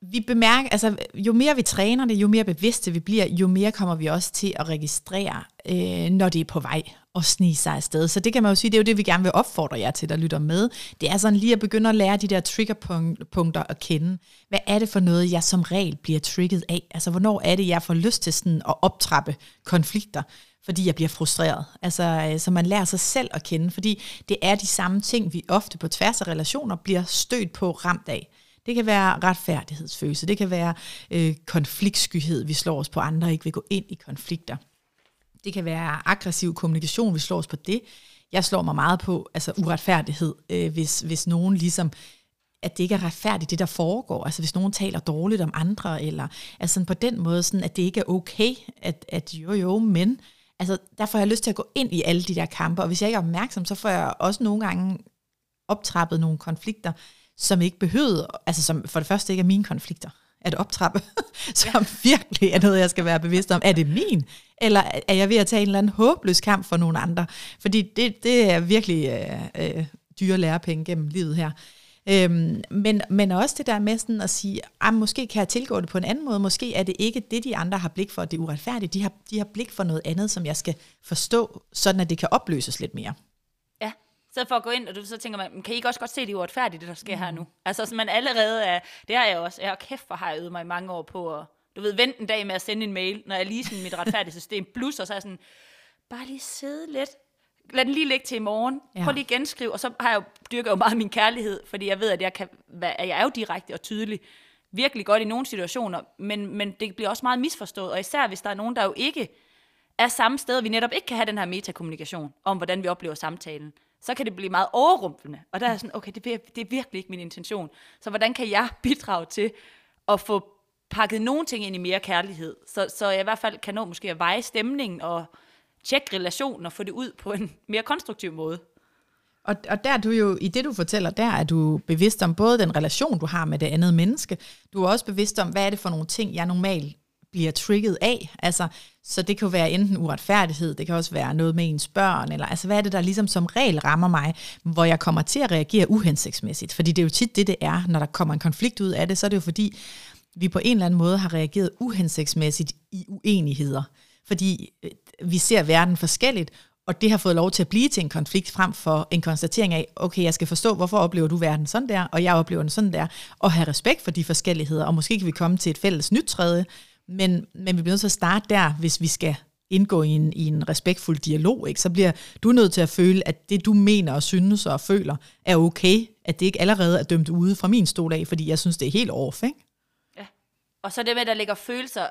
vi bemærker, altså jo mere vi træner det, jo mere bevidste vi bliver, jo mere kommer vi også til at registrere, øh, når det er på vej at snige sig afsted. Så det kan man jo sige, det er jo det, vi gerne vil opfordre jer til, der lytter med. Det er sådan lige at begynde at lære de der triggerpunkter at kende. Hvad er det for noget, jeg som regel bliver trigget af? Altså, hvornår er det, jeg får lyst til sådan at optrappe konflikter? fordi jeg bliver frustreret. Altså, øh, så man lærer sig selv at kende, fordi det er de samme ting, vi ofte på tværs af relationer bliver stødt på ramt af. Det kan være retfærdighedsfølelse, det kan være øh, konfliktskyhed, vi slår os på andre, ikke vil gå ind i konflikter. Det kan være aggressiv kommunikation, vi slår os på det. Jeg slår mig meget på altså uretfærdighed, øh, hvis, hvis nogen ligesom at det ikke er retfærdigt, det der foregår. Altså hvis nogen taler dårligt om andre, eller altså sådan på den måde, sådan, at det ikke er okay, at, at jo jo, men altså derfor har jeg lyst til at gå ind i alle de der kampe, og hvis jeg ikke er opmærksom, så får jeg også nogle gange optrappet nogle konflikter, som ikke behøvede, altså som for det første ikke er mine konflikter at optrappe, som ja. virkelig er noget, jeg skal være bevidst om. Er det min? Eller er jeg ved at tage en eller anden håbløs kamp for nogle andre? Fordi det, det er virkelig øh, øh, dyre lærepenge gennem livet her. Øhm, men, men også det der med sådan at sige, at måske kan jeg tilgå det på en anden måde, måske er det ikke det, de andre har blik for, det er uretfærdigt. De har, de har blik for noget andet, som jeg skal forstå, sådan at det kan opløses lidt mere. Så for at gå ind, og du så tænker man, kan I ikke også godt se, det er uretfærdigt, det der sker mm. her nu? Altså, så man allerede er, det har jeg også, jeg har kæft for har jeg øvet mig i mange år på at, du ved, vente en dag med at sende en mail, når jeg lige sådan mit retfærdige system plus, og så er jeg sådan, bare lige sidde lidt, lad den lige ligge til i morgen. Ja. Prøv lige at genskrive. Og så har jeg jo, dyrker jo meget min kærlighed, fordi jeg ved, at jeg, kan, at jeg er jo direkte og tydelig. Virkelig godt i nogle situationer, men, men det bliver også meget misforstået. Og især hvis der er nogen, der jo ikke er samme sted, og vi netop ikke kan have den her metakommunikation om, hvordan vi oplever samtalen, så kan det blive meget overrumplende. Og der er sådan, okay, det er, det er virkelig ikke min intention. Så hvordan kan jeg bidrage til at få pakket nogle ting ind i mere kærlighed, så, så jeg i hvert fald kan nå måske at veje stemningen og tjekke relationen og få det ud på en mere konstruktiv måde. Og, og der er du jo, i det du fortæller, der er du bevidst om både den relation, du har med det andet menneske, du er også bevidst om, hvad er det for nogle ting, jeg normalt bliver trigget af. Altså, så det kan jo være enten uretfærdighed, det kan også være noget med ens børn, eller altså, hvad er det, der ligesom som regel rammer mig, hvor jeg kommer til at reagere uhensigtsmæssigt? Fordi det er jo tit det, det er, når der kommer en konflikt ud af det, så er det jo fordi, vi på en eller anden måde har reageret uhensigtsmæssigt i uenigheder. Fordi øh, vi ser verden forskelligt, og det har fået lov til at blive til en konflikt frem for en konstatering af, okay, jeg skal forstå, hvorfor oplever du verden sådan der, og jeg oplever den sådan der, og have respekt for de forskelligheder, og måske kan vi komme til et fælles nyt træde, men, men vi bliver nødt til at starte der, hvis vi skal indgå i en, i en respektfuld dialog, ikke? så bliver du nødt til at føle, at det du mener og synes og føler er okay, at det ikke allerede er dømt ude fra min stol af, fordi jeg synes, det er helt off. Ikke? Ja, og så det med, at der ligger følelser,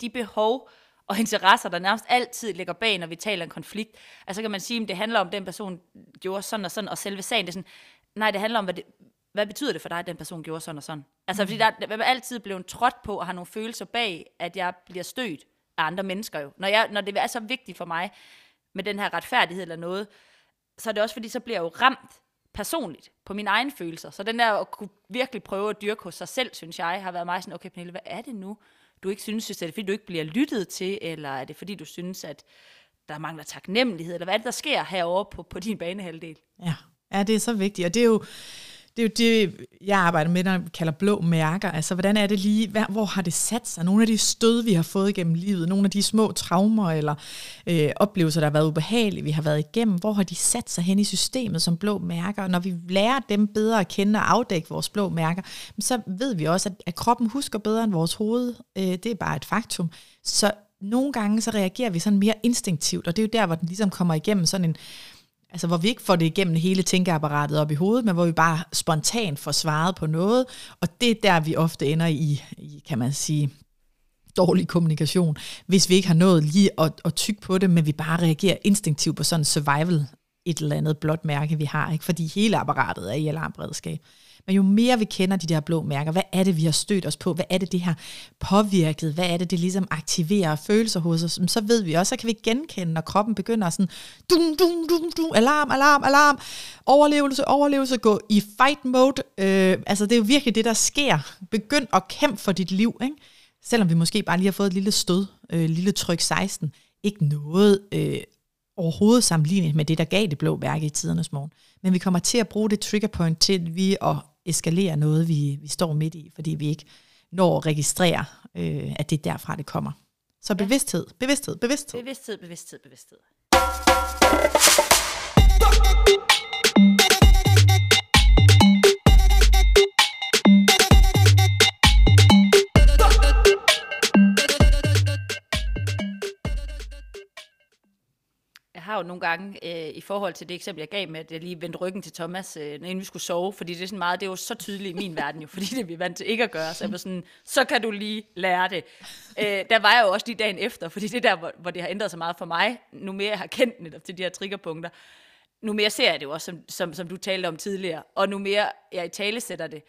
de behov, og interesser, der nærmest altid ligger bag, når vi taler en konflikt. Altså kan man sige, at det handler om, at den person gjorde sådan og sådan, og selve sagen, det er sådan, nej, det handler om, hvad, det, hvad betyder det for dig, at den person gjorde sådan og sådan? Altså, mm. fordi der, der er altid blevet trådt på, og har nogle følelser bag, at jeg bliver stødt af andre mennesker jo. Når, jeg, når det er så vigtigt for mig, med den her retfærdighed eller noget, så er det også fordi, så bliver jeg jo ramt personligt på mine egne følelser. Så den der at kunne virkelig prøve at dyrke hos sig selv, synes jeg, har været meget sådan, okay Pernille, hvad er det nu, du ikke synes, er det fordi, du ikke bliver lyttet til, eller er det fordi, du synes, at der mangler taknemmelighed, eller hvad er det, der sker herovre på, på din banehalvdel? Ja. ja, det er så vigtigt, og det er jo, det er jo det, jeg arbejder med, der kalder blå mærker. Altså, hvordan er det lige, hvor har det sat sig? Nogle af de stød, vi har fået gennem livet, nogle af de små traumer eller øh, oplevelser, der har været ubehagelige, vi har været igennem, hvor har de sat sig hen i systemet som blå mærker? Og når vi lærer dem bedre at kende og afdække vores blå mærker, så ved vi også, at, at kroppen husker bedre end vores hoved. Øh, det er bare et faktum. Så nogle gange så reagerer vi sådan mere instinktivt, og det er jo der, hvor den ligesom kommer igennem sådan en Altså hvor vi ikke får det igennem hele tænkeapparatet op i hovedet, men hvor vi bare spontant får svaret på noget, og det er der, vi ofte ender i, i kan man sige, dårlig kommunikation, hvis vi ikke har nået lige at, at tykke på det, men vi bare reagerer instinktivt på sådan survival, et eller andet blåt mærke, vi har, ikke? fordi hele apparatet er i alarmberedskab. Men jo mere vi kender de der blå mærker, hvad er det, vi har stødt os på? Hvad er det, det har påvirket? Hvad er det, det ligesom aktiverer følelser hos os? Så ved vi også, så kan vi genkende, når kroppen begynder sådan, dum, dum, dum, dum, alarm, alarm, alarm, overlevelse, overlevelse, gå i fight mode. Øh, altså det er jo virkelig det, der sker. Begynd at kæmpe for dit liv, ikke? Selvom vi måske bare lige har fået et lille stød, øh, lille tryk 16. Ikke noget øh, overhovedet sammenlignet med det, der gav det blå mærke i tidernes morgen. Men vi kommer til at bruge det trigger point til vi at eskalere noget, vi, vi står midt i, fordi vi ikke når at registrere, øh, at det er derfra, det kommer. Så bevidsthed, bevidsthed, bevidsthed. Bevidsthed, bevidsthed, bevidsthed. Har jo nogle gange, øh, i forhold til det eksempel, jeg gav med, at jeg lige vendte ryggen til Thomas, øh, inden vi skulle sove, fordi det er sådan meget, det er jo så tydeligt i min verden jo, fordi det er vi vant til ikke at gøre, så jeg var sådan, så kan du lige lære det. Øh, der var jeg jo også lige dagen efter, fordi det der, hvor, hvor det har ændret sig meget for mig, nu mere jeg har kendt netop til de her triggerpunkter, nu mere ser jeg det jo også, som, som, som du talte om tidligere, og nu mere jeg i tale sætter det,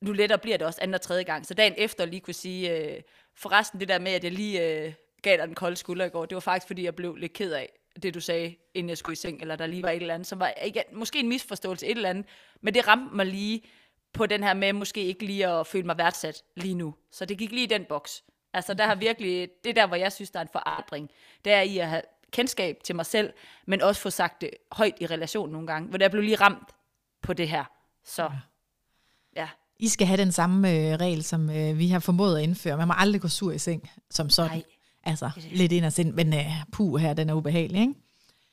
nu lettere bliver det også anden og tredje gang. Så dagen efter lige kunne sige, øh, forresten det der med, at jeg lige øh, gav dig den kolde skulder i går, det var faktisk, fordi jeg blev lidt ked af det, du sagde, inden jeg skulle i seng, eller der lige var et eller andet, som var ikke, måske en misforståelse, et eller andet, men det ramte mig lige på den her med, måske ikke lige at føle mig værdsat lige nu. Så det gik lige i den boks. Altså, der har virkelig, det der, hvor jeg synes, der er en forandring, det er i at have kendskab til mig selv, men også få sagt det højt i relation nogle gange, hvor jeg blev lige ramt på det her. Så, ja. I skal have den samme øh, regel, som øh, vi har formået at indføre. Man må aldrig gå sur i seng, som sådan. Nej. Altså, lidt ind og sind, men øh, puh her, den er ubehagelig, ikke?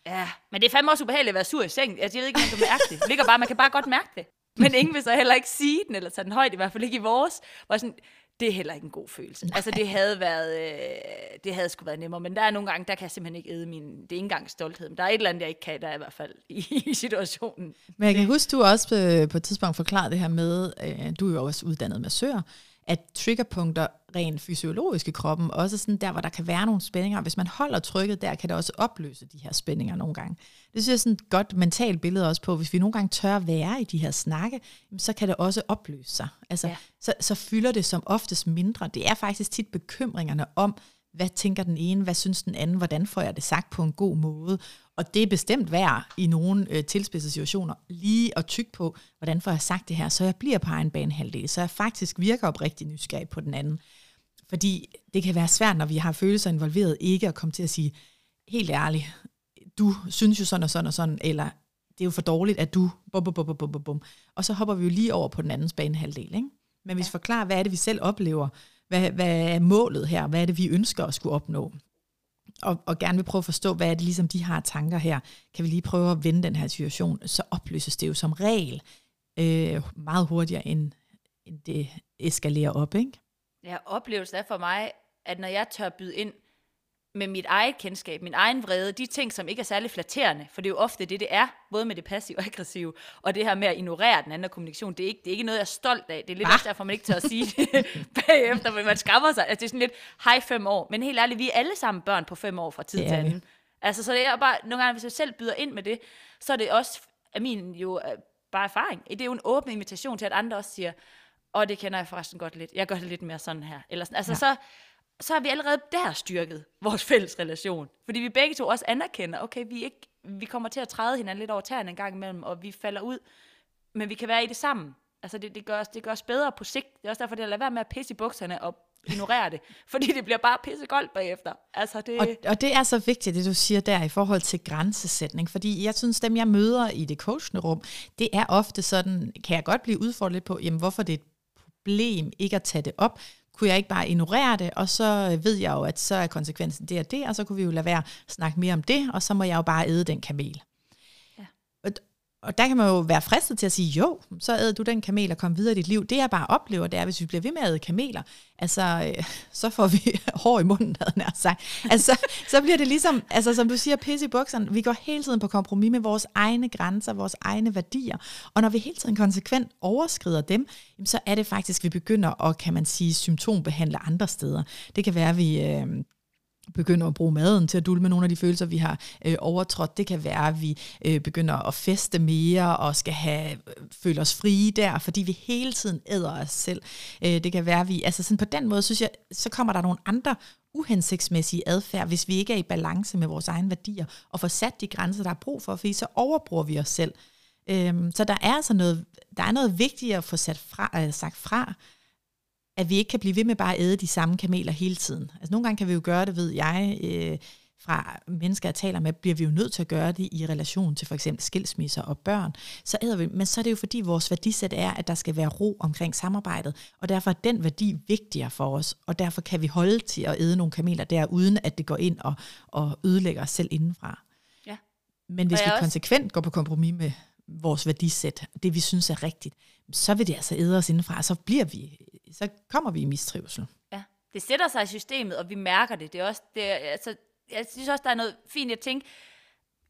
Ja, men det er fandme også ubehageligt at være sur i seng. Altså, jeg ved ikke, om man kan mærke det. Det ligger bare, man kan bare godt mærke det. Men ingen vil så heller ikke sige den, eller tage den højt, i hvert fald ikke i vores. Var sådan, det er heller ikke en god følelse. Nej. Altså, det havde været, øh, det havde sgu været nemmere, men der er nogle gange, der kan jeg simpelthen ikke æde min, det er ikke engang stolthed, men der er et eller andet, jeg ikke kan, der er i hvert fald i, i situationen. Men jeg kan huske, du også på, øh, på et tidspunkt forklarede det her med, øh, du er jo også uddannet massør, at triggerpunkter rent fysiologisk i kroppen, også sådan der, hvor der kan være nogle spændinger. Hvis man holder trykket der, kan det også opløse de her spændinger nogle gange. Det synes jeg er sådan et godt mentalt billede også på, hvis vi nogle gange tør være i de her snakke, så kan det også opløse sig. Altså, ja. så, så fylder det som oftest mindre. Det er faktisk tit bekymringerne om, hvad tænker den ene, hvad synes den anden, hvordan får jeg det sagt på en god måde. Og det er bestemt værd i nogle øh, tilspidsede situationer lige at tykke på, hvordan får jeg sagt det her, så jeg bliver på egen banehalvdel, så jeg faktisk virker oprigtig nysgerrig på den anden. Fordi det kan være svært, når vi har følelser involveret, ikke at komme til at sige, helt ærligt, du synes jo sådan og sådan og sådan, eller det er jo for dårligt, at du bum, bum, bum, bum, bum, bum. Og så hopper vi jo lige over på den andens banehalvdel. Ikke? Men hvis vi forklarer, hvad er det, vi selv oplever, hvad, hvad er målet her, hvad er det, vi ønsker at skulle opnå, og, og gerne vil prøve at forstå, hvad er det ligesom, de har tanker her, kan vi lige prøve at vende den her situation, så opløses det jo som regel øh, meget hurtigere, end, end det eskalerer op, ikke? Ja, oplevelsen er for mig, at når jeg tør byde ind med mit eget kendskab, min egen vrede, de ting, som ikke er særlig flatterende, for det er jo ofte det, det er, både med det passive og aggressive, og det her med at ignorere den anden kommunikation, det er ikke, det er ikke noget, jeg er stolt af. Det er lidt Hva? også derfor, man ikke tør at sige det bagefter, men man skammer sig. Altså, det er sådan lidt, hej fem år, men helt ærligt, vi er alle sammen børn på fem år fra tid til anden. Altså, så det er bare, nogle gange, hvis jeg selv byder ind med det, så er det også, af min jo øh, bare erfaring, det er jo en åben invitation til, at andre også siger, og det kender jeg forresten godt lidt, jeg gør det lidt mere sådan her. Eller sådan. Altså, ja. så, så har vi allerede der styrket vores fælles relation. Fordi vi begge to også anerkender, okay, vi, ikke, vi kommer til at træde hinanden lidt over tæerne en gang imellem, og vi falder ud, men vi kan være i det sammen. Altså det, det, gør os, det gør os bedre på sigt. Det er også derfor, det er at lade være med at pisse i bukserne og ignorere det. Fordi det bliver bare pissekoldt bagefter. Altså det... Og, og det er så vigtigt, det du siger der i forhold til grænsesætning. Fordi jeg synes, dem jeg møder i det coachende rum, det er ofte sådan, kan jeg godt blive udfordret lidt på, jamen hvorfor det er et problem ikke at tage det op, kunne jeg ikke bare ignorere det, og så øh, ved jeg jo, at så er konsekvensen det og det, og så kunne vi jo lade være at snakke mere om det, og så må jeg jo bare æde den kamel. Og, der kan man jo være fristet til at sige, jo, så æder du den kamel og kom videre i dit liv. Det jeg bare oplever, det er, at hvis vi bliver ved med at æde kameler, altså, øh, så får vi hår i munden, havde nær sagt. Altså, så bliver det ligesom, altså, som du siger, pisse i bukserne. Vi går hele tiden på kompromis med vores egne grænser, vores egne værdier. Og når vi hele tiden konsekvent overskrider dem, så er det faktisk, at vi begynder at, kan man sige, symptombehandle andre steder. Det kan være, at vi... Øh, begynder at bruge maden til at dulme nogle af de følelser, vi har øh, overtrådt. Det kan være, at vi øh, begynder at feste mere og skal have øh, føle os frie der, fordi vi hele tiden æder os selv. Øh, det kan være, at vi, altså sådan på den måde, synes jeg, så kommer der nogle andre uhensigtsmæssige adfærd, hvis vi ikke er i balance med vores egne værdier, og får sat de grænser, der er brug for, fordi så overbruger vi os selv. Øhm, så der er altså noget, der er noget vigtigt at få sat fra, øh, sagt fra, at vi ikke kan blive ved med bare at æde de samme kameler hele tiden. Altså nogle gange kan vi jo gøre det, ved jeg, øh, fra mennesker, jeg taler med, bliver vi jo nødt til at gøre det i relation til for eksempel skilsmisser og børn. Så æder vi, men så er det jo fordi vores værdisæt er, at der skal være ro omkring samarbejdet, og derfor er den værdi vigtigere for os, og derfor kan vi holde til at æde nogle kameler der, uden at det går ind og, og ødelægger os selv indenfra. Ja. Men hvis vi også... konsekvent går på kompromis med vores værdisæt, det vi synes er rigtigt, så vil det altså æde os indenfra, og så bliver vi så kommer vi i mistrivsel. Ja, det sætter sig i systemet, og vi mærker det. Det er også, det er, altså, jeg synes også, der er noget fint at tænke,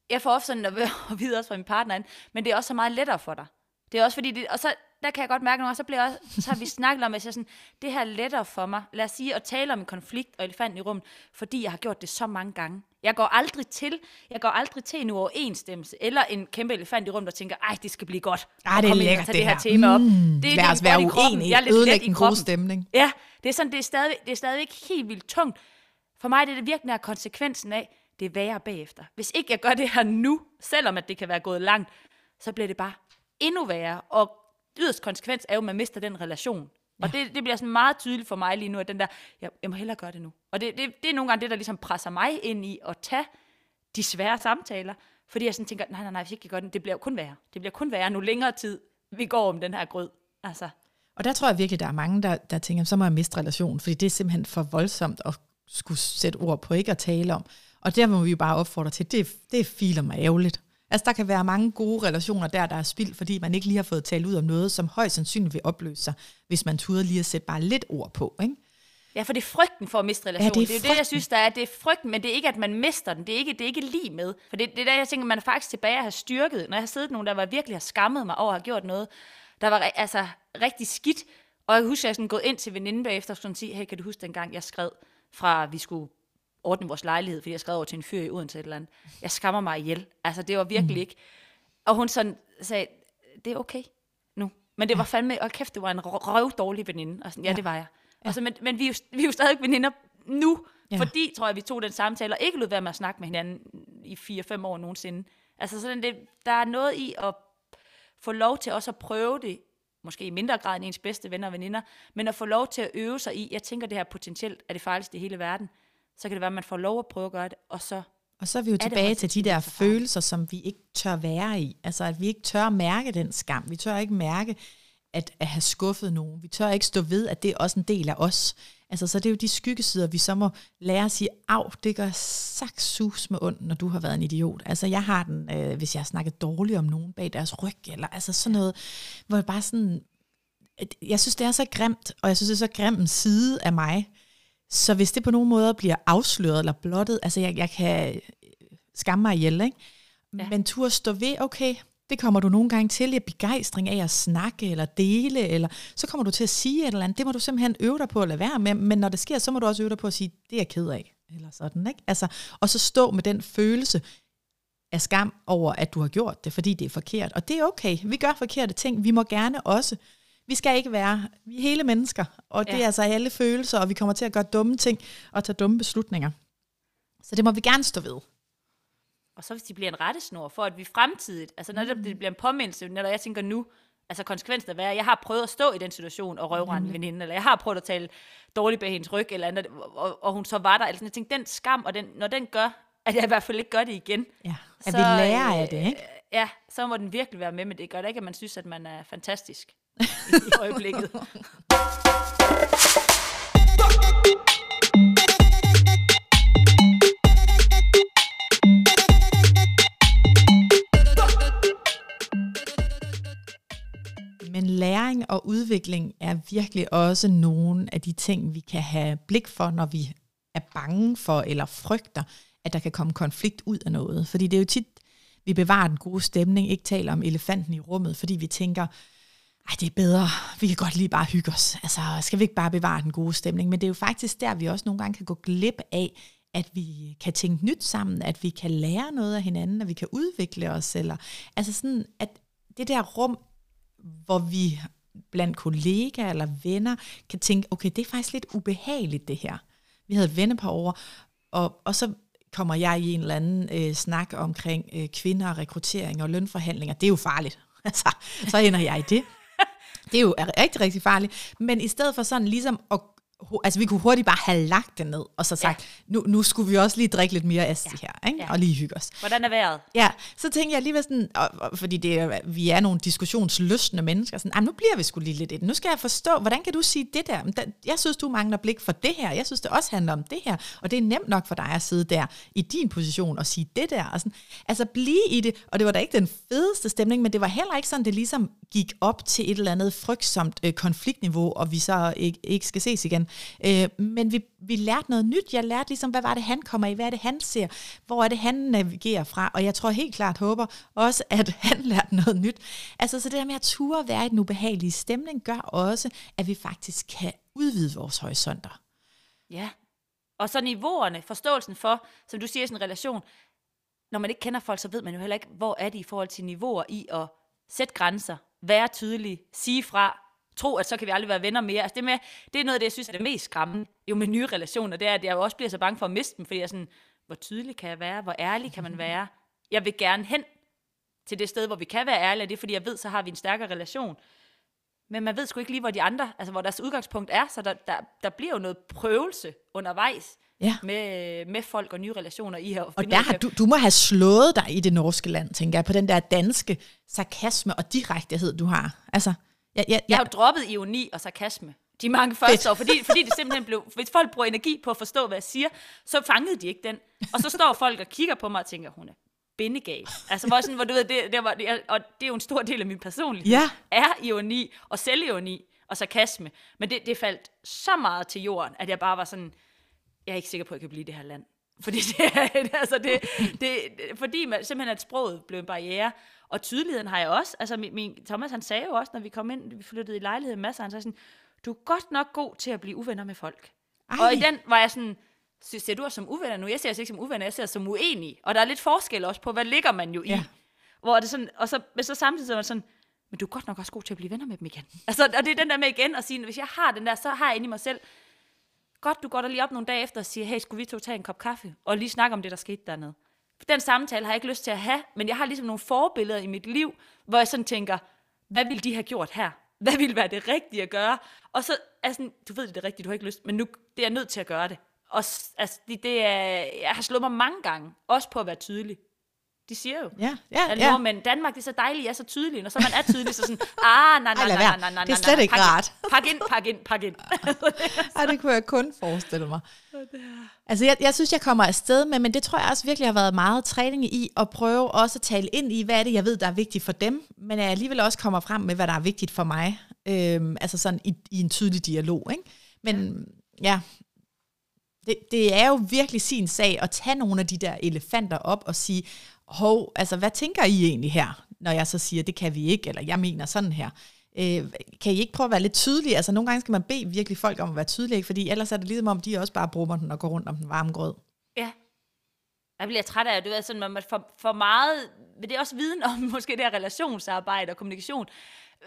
jeg får ofte sådan at vide også fra min partner, men det er også så meget lettere for dig. Det er også fordi, det, og så der kan jeg godt mærke nogle gange, så, bliver også, så har vi snakket om, at jeg sådan, det her er lettere for mig, lad os sige, at tale om en konflikt og elefanten i rummet, fordi jeg har gjort det så mange gange. Jeg går aldrig til, jeg går aldrig til en uoverensstemmelse, eller en kæmpe elefant i rummet, og tænker, ej, det skal blive godt. Ej, det er og lækkert, tage det det her tema op. Mm, det, lad er os være uenige. Jeg er lidt Ødelægge gode kroppen. stemning. Ja, det er sådan, det er stadig, det er stadigvæk helt vildt tungt. For mig det er det virkelig er konsekvensen af, det er værre bagefter. Hvis ikke jeg gør det her nu, selvom at det kan være gået langt, så bliver det bare endnu værre. Og yderst konsekvens er jo, at man mister den relation. Og det, det bliver sådan meget tydeligt for mig lige nu, at den der, jeg, jeg må hellere gøre det nu. Og det, det, det er nogle gange det, der ligesom presser mig ind i at tage de svære samtaler. Fordi jeg sådan tænker, nej, nej, nej, hvis ikke jeg gør det, det bliver jo kun værre. Det bliver kun værre, nu længere tid vi går om den her grød. Altså, Og der tror jeg virkelig, der er mange, der, der tænker, så må jeg miste relationen, fordi det er simpelthen for voldsomt at skulle sætte ord på, ikke at tale om. Og der må vi jo bare opfordre til, det, det er filer mig ærgerligt. Altså, der kan være mange gode relationer der, der er spildt, fordi man ikke lige har fået talt ud om noget, som højst sandsynligt vil opløse sig, hvis man tuder lige at sætte bare lidt ord på, ikke? Ja, for det er frygten for at miste relationen. Ja, det er det er jo det, jeg synes, der er. Det er frygten, men det er ikke, at man mister den. Det er ikke, det er ikke lige med. For det, det er der, jeg tænker, man er faktisk tilbage at have styrket. Når jeg har siddet nogen, der var virkelig har skammet mig over at have gjort noget, der var altså rigtig skidt. Og jeg husker, at jeg sådan gået ind til veninden bagefter og sådan sige, hey, kan du huske dengang, jeg skrev fra, at vi skulle ordne vores lejlighed, fordi jeg skrev over til en fyr i Odense et eller andet. Jeg skammer mig ihjel. Altså, det var virkelig mm. ikke. Og hun sådan sagde, det er okay nu. Men det var fandme, og kæft, det var en røv dårlig veninde. Og sådan, ja, Ja. det var jeg. Ja. Og så, men, men vi, er jo, vi er jo stadig veninder nu, Ja. ja. fordi, tror jeg, vi tog den samtale, og ikke lød være med at snakke med hinanden i 4-5 år nogensinde. Altså, sådan det, der er noget i at få lov til også at prøve det, måske i mindre grad end ens bedste venner og veninder, men at få lov til at øve sig i, jeg tænker, det her potentielt er det farligste i hele verden, så kan det være, at man får lov at prøve at gøre det, og så Og så er vi jo det tilbage til de der følelser, som vi ikke tør være i. Altså at vi ikke tør mærke den skam. Vi tør ikke mærke at, at have skuffet nogen. Vi tør ikke stå ved, at det er også en del af os. Altså så det er jo de skyggesider, vi så må lære at sige, af, det gør sagt sus med ondt, når du har været en idiot. Altså jeg har den, øh, hvis jeg har snakket dårligt om nogen bag deres ryg, eller altså sådan noget, hvor jeg bare sådan, jeg synes, det er så grimt, og jeg synes, det er så grim en side af mig. Så hvis det på nogen måde bliver afsløret eller blottet, altså jeg, jeg kan skamme mig ihjel, ikke? Ja. Men tur stå ved, okay, det kommer du nogle gange til, i begejstring af at snakke eller dele, eller så kommer du til at sige et eller andet, det må du simpelthen øve dig på at lade være med, men når det sker, så må du også øve dig på at sige, det er jeg ked af, eller sådan, ikke? Altså, og så stå med den følelse af skam over, at du har gjort det, fordi det er forkert, og det er okay, vi gør forkerte ting, vi må gerne også, vi skal ikke være, vi er hele mennesker, og det Ja. er altså alle følelser, og vi kommer til at gøre dumme ting, og tage dumme beslutninger. Så det må vi gerne stå ved. Og så hvis de bliver en rettesnor for, at vi fremtidigt, altså når det bliver en påmindelse, når jeg tænker nu, altså konsekvensen af være, jeg har prøvet at stå i den situation og røvrende en veninde, eller jeg har prøvet at tale dårligt bag hendes ryg, eller andet, og, og hun så var der, sådan, jeg tænkte, den skam, og den, når den gør, at jeg i hvert fald ikke gør det igen, Ja, at Så, vi lærer øh, af det, ikke? ja, så må den virkelig være med, men det gør da ikke, at man synes, at man er fantastisk i, øjeblikket. Men læring og udvikling er virkelig også nogle af de ting, vi kan have blik for, når vi er bange for eller frygter, at der kan komme konflikt ud af noget. Fordi det er jo tit, vi bevarer den gode stemning, ikke taler om elefanten i rummet, fordi vi tænker, ej, det er bedre, vi kan godt lige bare hygge os. Altså, skal vi ikke bare bevare den gode stemning? Men det er jo faktisk der, vi også nogle gange kan gå glip af, at vi kan tænke nyt sammen, at vi kan lære noget af hinanden, at vi kan udvikle os, eller altså sådan, at det der rum, hvor vi blandt kollegaer eller venner kan tænke, okay, det er faktisk lidt ubehageligt det her. Vi havde et vennepar over, og, og så kommer jeg i en eller anden øh, snak omkring øh, kvinder og rekruttering og lønforhandlinger. Det er jo farligt. Altså, så ender jeg i det. Det er jo rigtig, rigtig farligt. Men i stedet for sådan ligesom at altså vi kunne hurtigt bare have lagt det ned, og så sagt, ja. nu, nu skulle vi også lige drikke lidt mere asti ja. her, ikke? Ja. og lige hygge os. Hvordan er vejret? Ja, så tænkte jeg alligevel sådan, og, og, fordi det, vi er nogle diskussionsløsne mennesker, sådan, "Ej, nu bliver vi skulle lige lidt i det. Nu skal jeg forstå, hvordan kan du sige det der? Jeg synes, du mangler blik for det her. Jeg synes, det også handler om det her. Og det er nemt nok for dig at sidde der i din position og sige det der. Og sådan. Altså blive i det, og det var da ikke den fedeste stemning, men det var heller ikke sådan, det ligesom gik op til et eller andet frygtsomt øh, konfliktniveau, og vi så ikke, ikke skal ses igen. Øh, men vi, vi lærte noget nyt. Jeg lærte ligesom, hvad var det, han kommer i? Hvad er det, han ser? Hvor er det, han navigerer fra? Og jeg tror helt klart, håber også, at han lærte noget nyt. Altså, så det der med at ture være i den ubehagelige stemning, gør også, at vi faktisk kan udvide vores horisonter. Ja. Og så niveauerne, forståelsen for, som du siger i sådan en relation, når man ikke kender folk, så ved man jo heller ikke, hvor er de i forhold til niveauer i at sætte grænser, være tydelig, sige fra, tro, at så kan vi aldrig være venner mere. Altså det, med, det er noget af det, jeg synes er det mest skræmmende jo med nye relationer, det er, at jeg jo også bliver så bange for at miste dem, fordi jeg er sådan, hvor tydelig kan jeg være, hvor ærlig kan man være. Jeg vil gerne hen til det sted, hvor vi kan være ærlige, og det er, fordi jeg ved, så har vi en stærkere relation. Men man ved sgu ikke lige, hvor de andre, altså hvor deres udgangspunkt er, så der, der, der bliver jo noget prøvelse undervejs Ja. med, med folk og nye relationer i her. Og der har du, du må have slået dig i det norske land, tænker jeg, på den der danske sarkasme og direktehed, du har. Altså, ja, ja, Jeg ja. har jo droppet ironi og sarkasme de mange første år, fordi, fordi det simpelthen blev, hvis folk bruger energi på at forstå, hvad jeg siger, så fangede de ikke den. Og så står folk og kigger på mig og tænker, hun er bindegal. Altså, hvor, sådan, hvor du ved, det, det var, det, og det er jo en stor del af min personlighed, Ja. er ironi og selvironi og sarkasme. Men det, det faldt så meget til jorden, at jeg bare var sådan, jeg er ikke sikker på, at jeg kan blive i det her land. Fordi det altså det, det, fordi man, simpelthen at sproget blev en barriere, og tydeligheden har jeg også. Altså min, min, Thomas han sagde jo også, når vi kom ind, vi flyttede i lejlighed masser, han sagde sådan, du er godt nok god til at blive uvenner med folk. Ej. Og i den var jeg sådan, "Så ser du os som uvenner nu? Jeg ser os ikke som uvenner, jeg ser os som uenige. Og der er lidt forskel også på, hvad ligger man jo i. Ja. Hvor det sådan, og så, men så samtidig så var det sådan, men du er godt nok også god til at blive venner med dem igen. Altså, og det er den der med igen at sige, hvis jeg har den der, så har jeg inde i mig selv, godt, du går der lige op nogle dage efter og siger, hey, skulle vi to tage en kop kaffe, og lige snakke om det, der skete dernede. Den samtale har jeg ikke lyst til at have, men jeg har ligesom nogle forbilleder i mit liv, hvor jeg sådan tænker, hvad ville de have gjort her? Hvad ville være det rigtige at gøre? Og så er sådan, du ved det er det rigtige, du har ikke lyst, men nu det er jeg nødt til at gøre det. Og altså, det, det er, jeg har slået mig mange gange, også på at være tydelig. De siger jo, Ja, ja, at ja. nordmænd, Danmark det er så dejligt, jeg er så tydelig, når så man er tydelig, så sådan, ah, nej, nej, nej, nej, nej, nej, Det er slet ikke pak ind, rart. Pak ind, pak ind, pak ind. Ej, det kunne jeg kun forestille mig. Altså, jeg, jeg synes, jeg kommer afsted med, men det tror jeg også virkelig har været meget træning i, at prøve også at tale ind i, hvad er det, jeg ved, der er vigtigt for dem, men jeg alligevel også kommer frem med, hvad der er vigtigt for mig. Øhm, altså sådan i, i en tydelig dialog, ikke? Men ja, det, det er jo virkelig sin sag at tage nogle af de der elefanter op og sige, hov, altså hvad tænker I egentlig her, når jeg så siger, det kan vi ikke, eller jeg mener sådan her. Øh, kan I ikke prøve at være lidt tydelige? Altså nogle gange skal man bede virkelig folk om at være tydelige, fordi ellers er det ligesom om, de også bare bruger den og går rundt om den varme grød. Ja. Jeg bliver træt af, at du ved, sådan, man for, for meget, men det er også viden om måske det her relationsarbejde og kommunikation,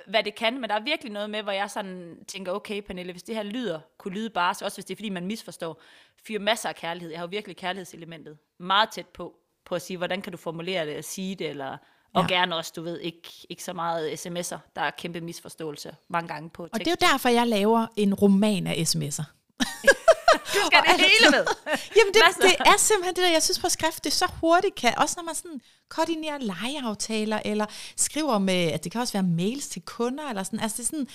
hvad det kan, men der er virkelig noget med, hvor jeg sådan tænker, okay Pernille, hvis det her lyder, kunne lyde bare, så også hvis det er fordi, man misforstår, fyre masser af kærlighed. Jeg har jo virkelig kærlighedselementet meget tæt på, på at sige, hvordan kan du formulere det og sige det, eller, og Ja. gerne også, du ved, ikke, ikke så meget sms'er, der er kæmpe misforståelse mange gange på Og tekst. det er jo derfor, jeg laver en roman af sms'er. du skal det hele med. Jamen det, Masser. det er simpelthen det der, jeg synes på skrift, det så hurtigt kan, også når man sådan koordinerer lejeaftaler, eller skriver med, at det kan også være mails til kunder, eller sådan, altså det er sådan,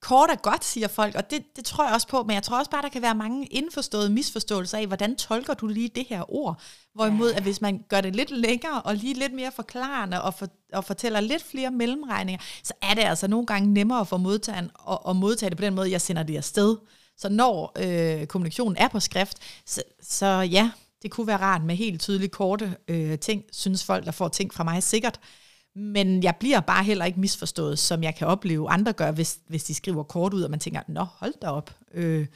kort og godt, siger folk, og det, det tror jeg også på, men jeg tror også bare, der kan være mange indforståede misforståelser af, hvordan tolker du lige det her ord, hvorimod, at hvis man gør det lidt længere, og lige lidt mere forklarende, og, for, og fortæller lidt flere mellemregninger, så er det altså nogle gange nemmere for modtageren at, at modtage det på den måde, jeg sender det afsted. Så når øh, kommunikationen er på skrift, så, så ja, det kunne være rart med helt tydelige korte øh, ting, synes folk, der får ting fra mig sikkert. Men jeg bliver bare heller ikke misforstået, som jeg kan opleve andre gør, hvis, hvis de skriver kort ud, og man tænker, nå, hold da op. Øh,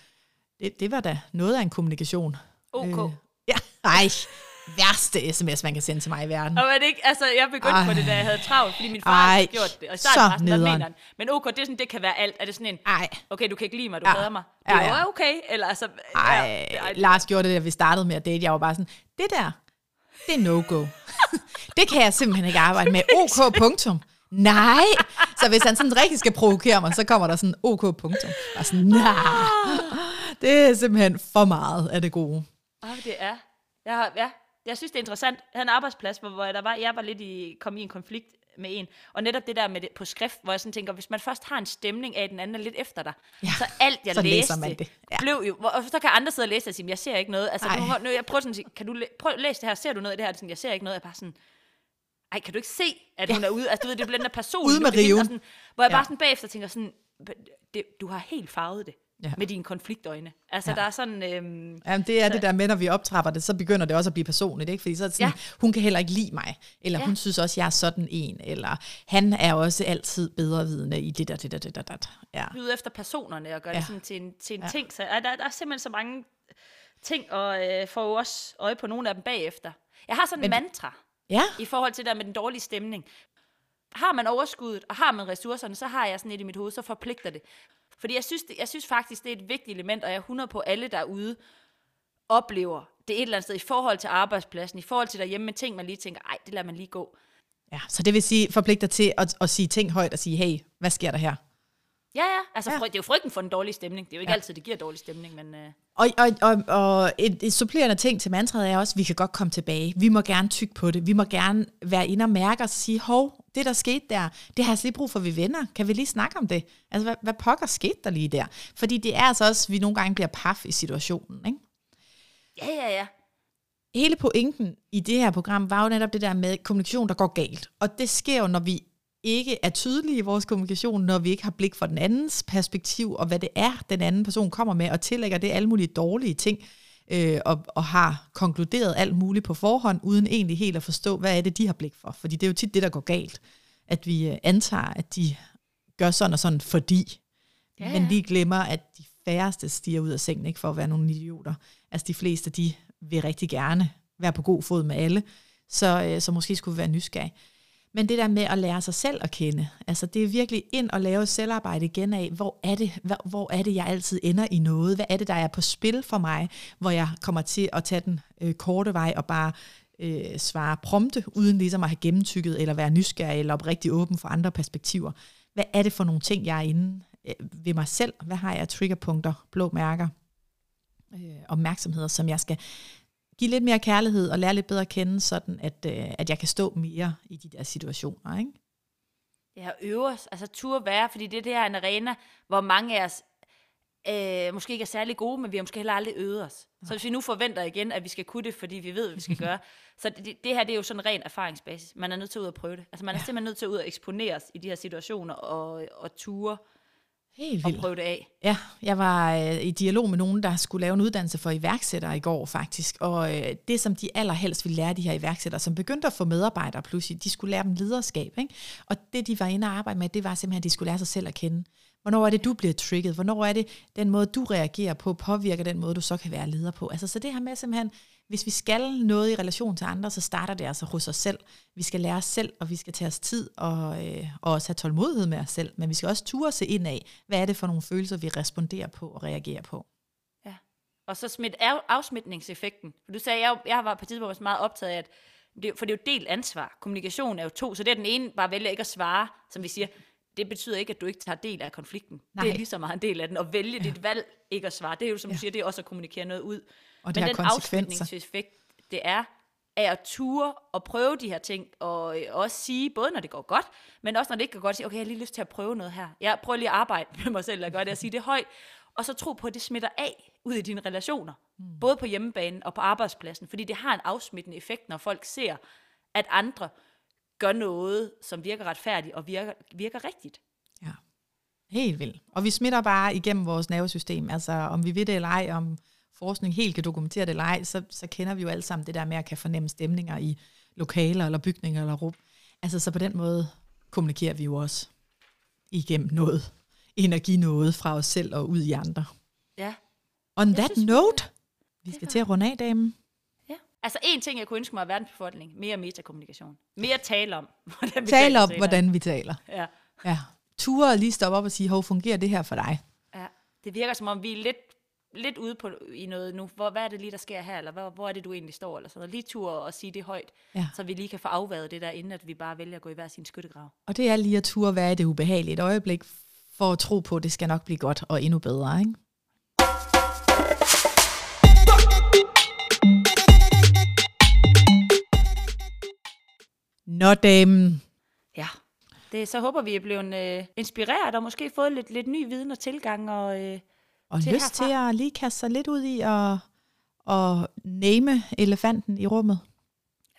det, det var da noget af en kommunikation. OK. Øh, ja, ej, værste sms, man kan sende til mig i verden. Og var det ikke, altså, jeg begyndte Ej. på det, da jeg havde travlt, fordi min far Ej, havde gjort det. Og i starten så var sådan, nederen. Men okay, det, er sådan, det kan være alt. Er det sådan en, Ej, okay, du kan ikke lide mig, du hader mig. Det er ja. okay. Eller altså, ej, ja, Lars gjorde det, da vi startede med at date. Jeg var bare sådan, det der, det er no-go. det kan jeg simpelthen ikke arbejde med. OK, punktum. Nej. Så hvis han sådan rigtig skal provokere mig, så kommer der sådan OK, punktum. Og sådan, nej. Det er simpelthen for meget af det gode. Åh, det er. Jeg, har, ja, jeg synes, det er interessant. Jeg havde en arbejdsplads, hvor, hvor der var, jeg var lidt i, kom i en konflikt med en. Og netop det der med det på skrift, hvor jeg sådan tænker, hvis man først har en stemning af, at den anden er lidt efter dig, Ja, ja, så alt jeg så læser læste, det. Ja. blev jo, og så kan andre sidde og læse og sige, jeg ser ikke noget. Altså, nu, nu, jeg prøver sådan at sige, kan du læ- prøv at læse det her, ser du noget af det her? Sådan, jeg ser ikke noget. Jeg er bare sådan, ej, kan du ikke se, at hun er ude? Altså, du ved, det bliver den der person. Ude med riven. Sådan, hvor jeg Ja. bare sådan bagefter tænker sådan, det, du har helt farvet det. Ja. med dine konfliktøjne. Altså, ja. der er sådan... Øhm, Jamen, det er så, det der med, når vi optrapper det, så begynder det også at blive personligt, ikke? Fordi så er det sådan, ja. hun kan heller ikke lide mig, eller ja. hun synes også, jeg er sådan en, eller han er også altid bedre vidende i det der, det der, det der, det der. Ja. Ud efter personerne og gøre ja. det sådan til en, til en ja. ting. Så der, der er simpelthen så mange ting, og øh, får også øje på nogle af dem bagefter. Jeg har sådan en mantra ja. i forhold til det der med den dårlige stemning. Har man overskuddet, og har man ressourcerne, så har jeg sådan et i mit hoved, så forpligter det. Fordi jeg synes, det, jeg synes faktisk, det er et vigtigt element, og jeg er 100 på alle derude oplever det et eller andet sted i forhold til arbejdspladsen, i forhold til derhjemme med ting, man lige tænker, ej, det lader man lige gå. Ja, så det vil sige, forpligter til at, at sige ting højt og sige, hey, hvad sker der her? Ja, ja. Altså, ja. det er jo frygten for en dårlig stemning. Det er jo ikke ja. altid, det giver dårlig stemning, men... Uh... Og, og, og, og et, et supplerende ting til mantraet er også, at vi kan godt komme tilbage. Vi må gerne tykke på det. Vi må gerne være inde og mærke og sige, hov, det der skete der, det har jeg lige brug for, at vi venner. Kan vi lige snakke om det? Altså, hvad, hvad pokker skete der lige der? Fordi det er altså også, at vi nogle gange bliver paf i situationen, ikke? Ja, ja, ja. Hele pointen i det her program var jo netop det der med kommunikation, der går galt. Og det sker jo, når vi ikke er tydelige i vores kommunikation, når vi ikke har blik for den andens perspektiv, og hvad det er, den anden person kommer med, og tillægger det alle mulige dårlige ting, øh, og, og har konkluderet alt muligt på forhånd, uden egentlig helt at forstå, hvad er det, de har blik for. Fordi det er jo tit det, der går galt, at vi øh, antager, at de gør sådan og sådan, fordi, ja, ja. men de glemmer, at de færreste stiger ud af sengen, ikke for at være nogle idioter. Altså de fleste, de vil rigtig gerne være på god fod med alle, så, øh, så måske skulle vi være nysgerrige. Men det der med at lære sig selv at kende, altså det er virkelig ind og lave selvarbejde igen af, hvor er det, hvor, hvor er det jeg altid ender i noget? Hvad er det, der er på spil for mig, hvor jeg kommer til at tage den øh, korte vej og bare øh, svare prompte, uden ligesom at have gennemtykket, eller være nysgerrig, eller oprigtig åben for andre perspektiver. Hvad er det for nogle ting, jeg er inde øh, ved mig selv? Hvad har jeg triggerpunkter, blå mærker, øh, opmærksomheder, som jeg skal give lidt mere kærlighed og lære lidt bedre at kende, sådan at, øh, at jeg kan stå mere i de der situationer. Ikke? Ja, øve os, altså turde være, fordi det, det er en arena, hvor mange af os øh, måske ikke er særlig gode, men vi har måske heller aldrig øvet os. Så hvis vi nu forventer igen, at vi skal kunne det, fordi vi ved, hvad vi skal gøre, så det, det her det er jo sådan en ren erfaringsbasis. Man er nødt til at ud og prøve det. Altså man er ja. simpelthen nødt til at ud og eksponeres i de her situationer og, og ture Helt vildt. Og prøve det af. Ja, jeg var øh, i dialog med nogen, der skulle lave en uddannelse for iværksættere i går faktisk. Og øh, det, som de allerhelst ville lære de her iværksættere, som begyndte at få medarbejdere pludselig, de skulle lære dem lederskab. Ikke? Og det, de var inde og arbejde med, det var simpelthen, at de skulle lære sig selv at kende. Hvornår er det, du bliver trigget? Hvornår er det, den måde, du reagerer på, påvirker den måde, du så kan være leder på? Altså, så det her med simpelthen hvis vi skal noget i relation til andre, så starter det altså hos os selv. Vi skal lære os selv, og vi skal tage os tid og, øh, og også have tålmodighed med os selv. Men vi skal også ture se ind af, hvad er det for nogle følelser, vi responderer på og reagerer på. Ja, og så smidt af, afsmitningseffekten. For du sagde, jeg, jeg var på tidspunkt meget optaget af, at det, for det er jo delt ansvar. Kommunikation er jo to, så det er den ene bare vælger ikke at svare, som vi siger, det betyder ikke, at du ikke tager del af konflikten. Nej. Det er lige så meget en del af den. Og vælge ja. dit valg ikke at svare, det er jo, som ja. du siger, det er også at kommunikere noget ud. Og det Men den afslutningseffekt, det er, af at ture og prøve de her ting, og øh, også sige, både når det går godt, men også når det ikke går godt, sige, okay, jeg har lige lyst til at prøve noget her. Jeg prøver lige at arbejde med mig selv, og gøre det, og sige det højt, og så tro på, at det smitter af ud i dine relationer, mm. både på hjemmebanen og på arbejdspladsen, fordi det har en afsmittende effekt, når folk ser, at andre gør noget, som virker retfærdigt og virker, virker rigtigt. Ja, helt vildt. Og vi smitter bare igennem vores nervesystem, altså om vi ved det eller ej, om forskning helt kan dokumentere det eller ej, så, så kender vi jo alle sammen det der med at kan fornemme stemninger i lokaler eller bygninger eller rum. Altså så på den måde kommunikerer vi jo også igennem noget, energi noget fra os selv og ud i andre. Ja. On jeg that synes, note, vi skal til at runde af, damen. Ja. Altså en ting, jeg kunne ønske mig af verdensbefolkningen, mere metakommunikation. Mere tale om, hvordan vi tale om, hvordan vi taler. Ja. ja. Ture lige stoppe op og sige, hov, fungerer det her for dig? Ja. Det virker som om, vi er lidt lidt ude på, i noget nu. Hvor, hvad er det lige, der sker her? Eller hvor, hvor er det, du egentlig står? Eller sådan noget. Lige tur og sige det højt, ja. så vi lige kan få afværet det der, inden at vi bare vælger at gå i hver sin skyttegrav. Og det er lige at ture være i det ubehagelige et øjeblik, for at tro på, at det skal nok blive godt og endnu bedre, ikke? Nå, damen. Ja, det, så håber vi er blevet øh, inspireret og måske fået lidt, lidt ny viden og tilgang og... Øh, og til lyst herfra. til at lige kaste sig lidt ud i at, at name elefanten i rummet.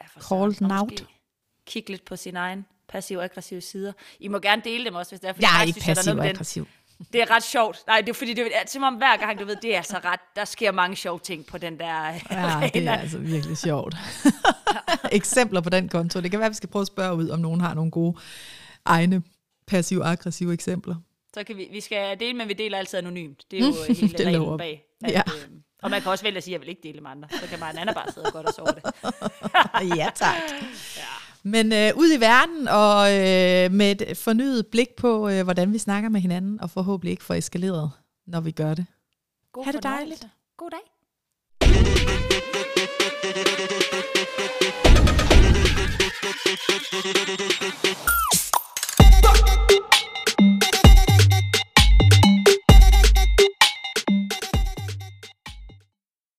Ja, Call den out. Kig lidt på sin egen passiv-aggressive sider. I må gerne dele dem også, hvis det er, fordi jeg er ikke passiv-aggressiv. Det er ret sjovt. Nej, det er fordi, det er, som om hver gang, du ved, det er altså ret, der sker mange sjove ting på den der Ja, det er altså virkelig sjovt. Eksempler på den konto. Det kan være, vi skal prøve at spørge ud, om nogen har nogle gode egne passiv-aggressive eksempler. Så kan vi, vi skal dele, men vi deler altid anonymt. Det er jo mm. hele det reglen bag. At, ja. øh, og man kan også vælge at sige, at jeg vil ikke dele med andre. Så kan bare en anden bare sidde og godt og sove det. ja, tak. Ja. Men øh, ud i verden og øh, med et fornyet blik på, øh, hvordan vi snakker med hinanden, og forhåbentlig ikke får eskaleret, når vi gør det. God ha' det dejligt. God dag.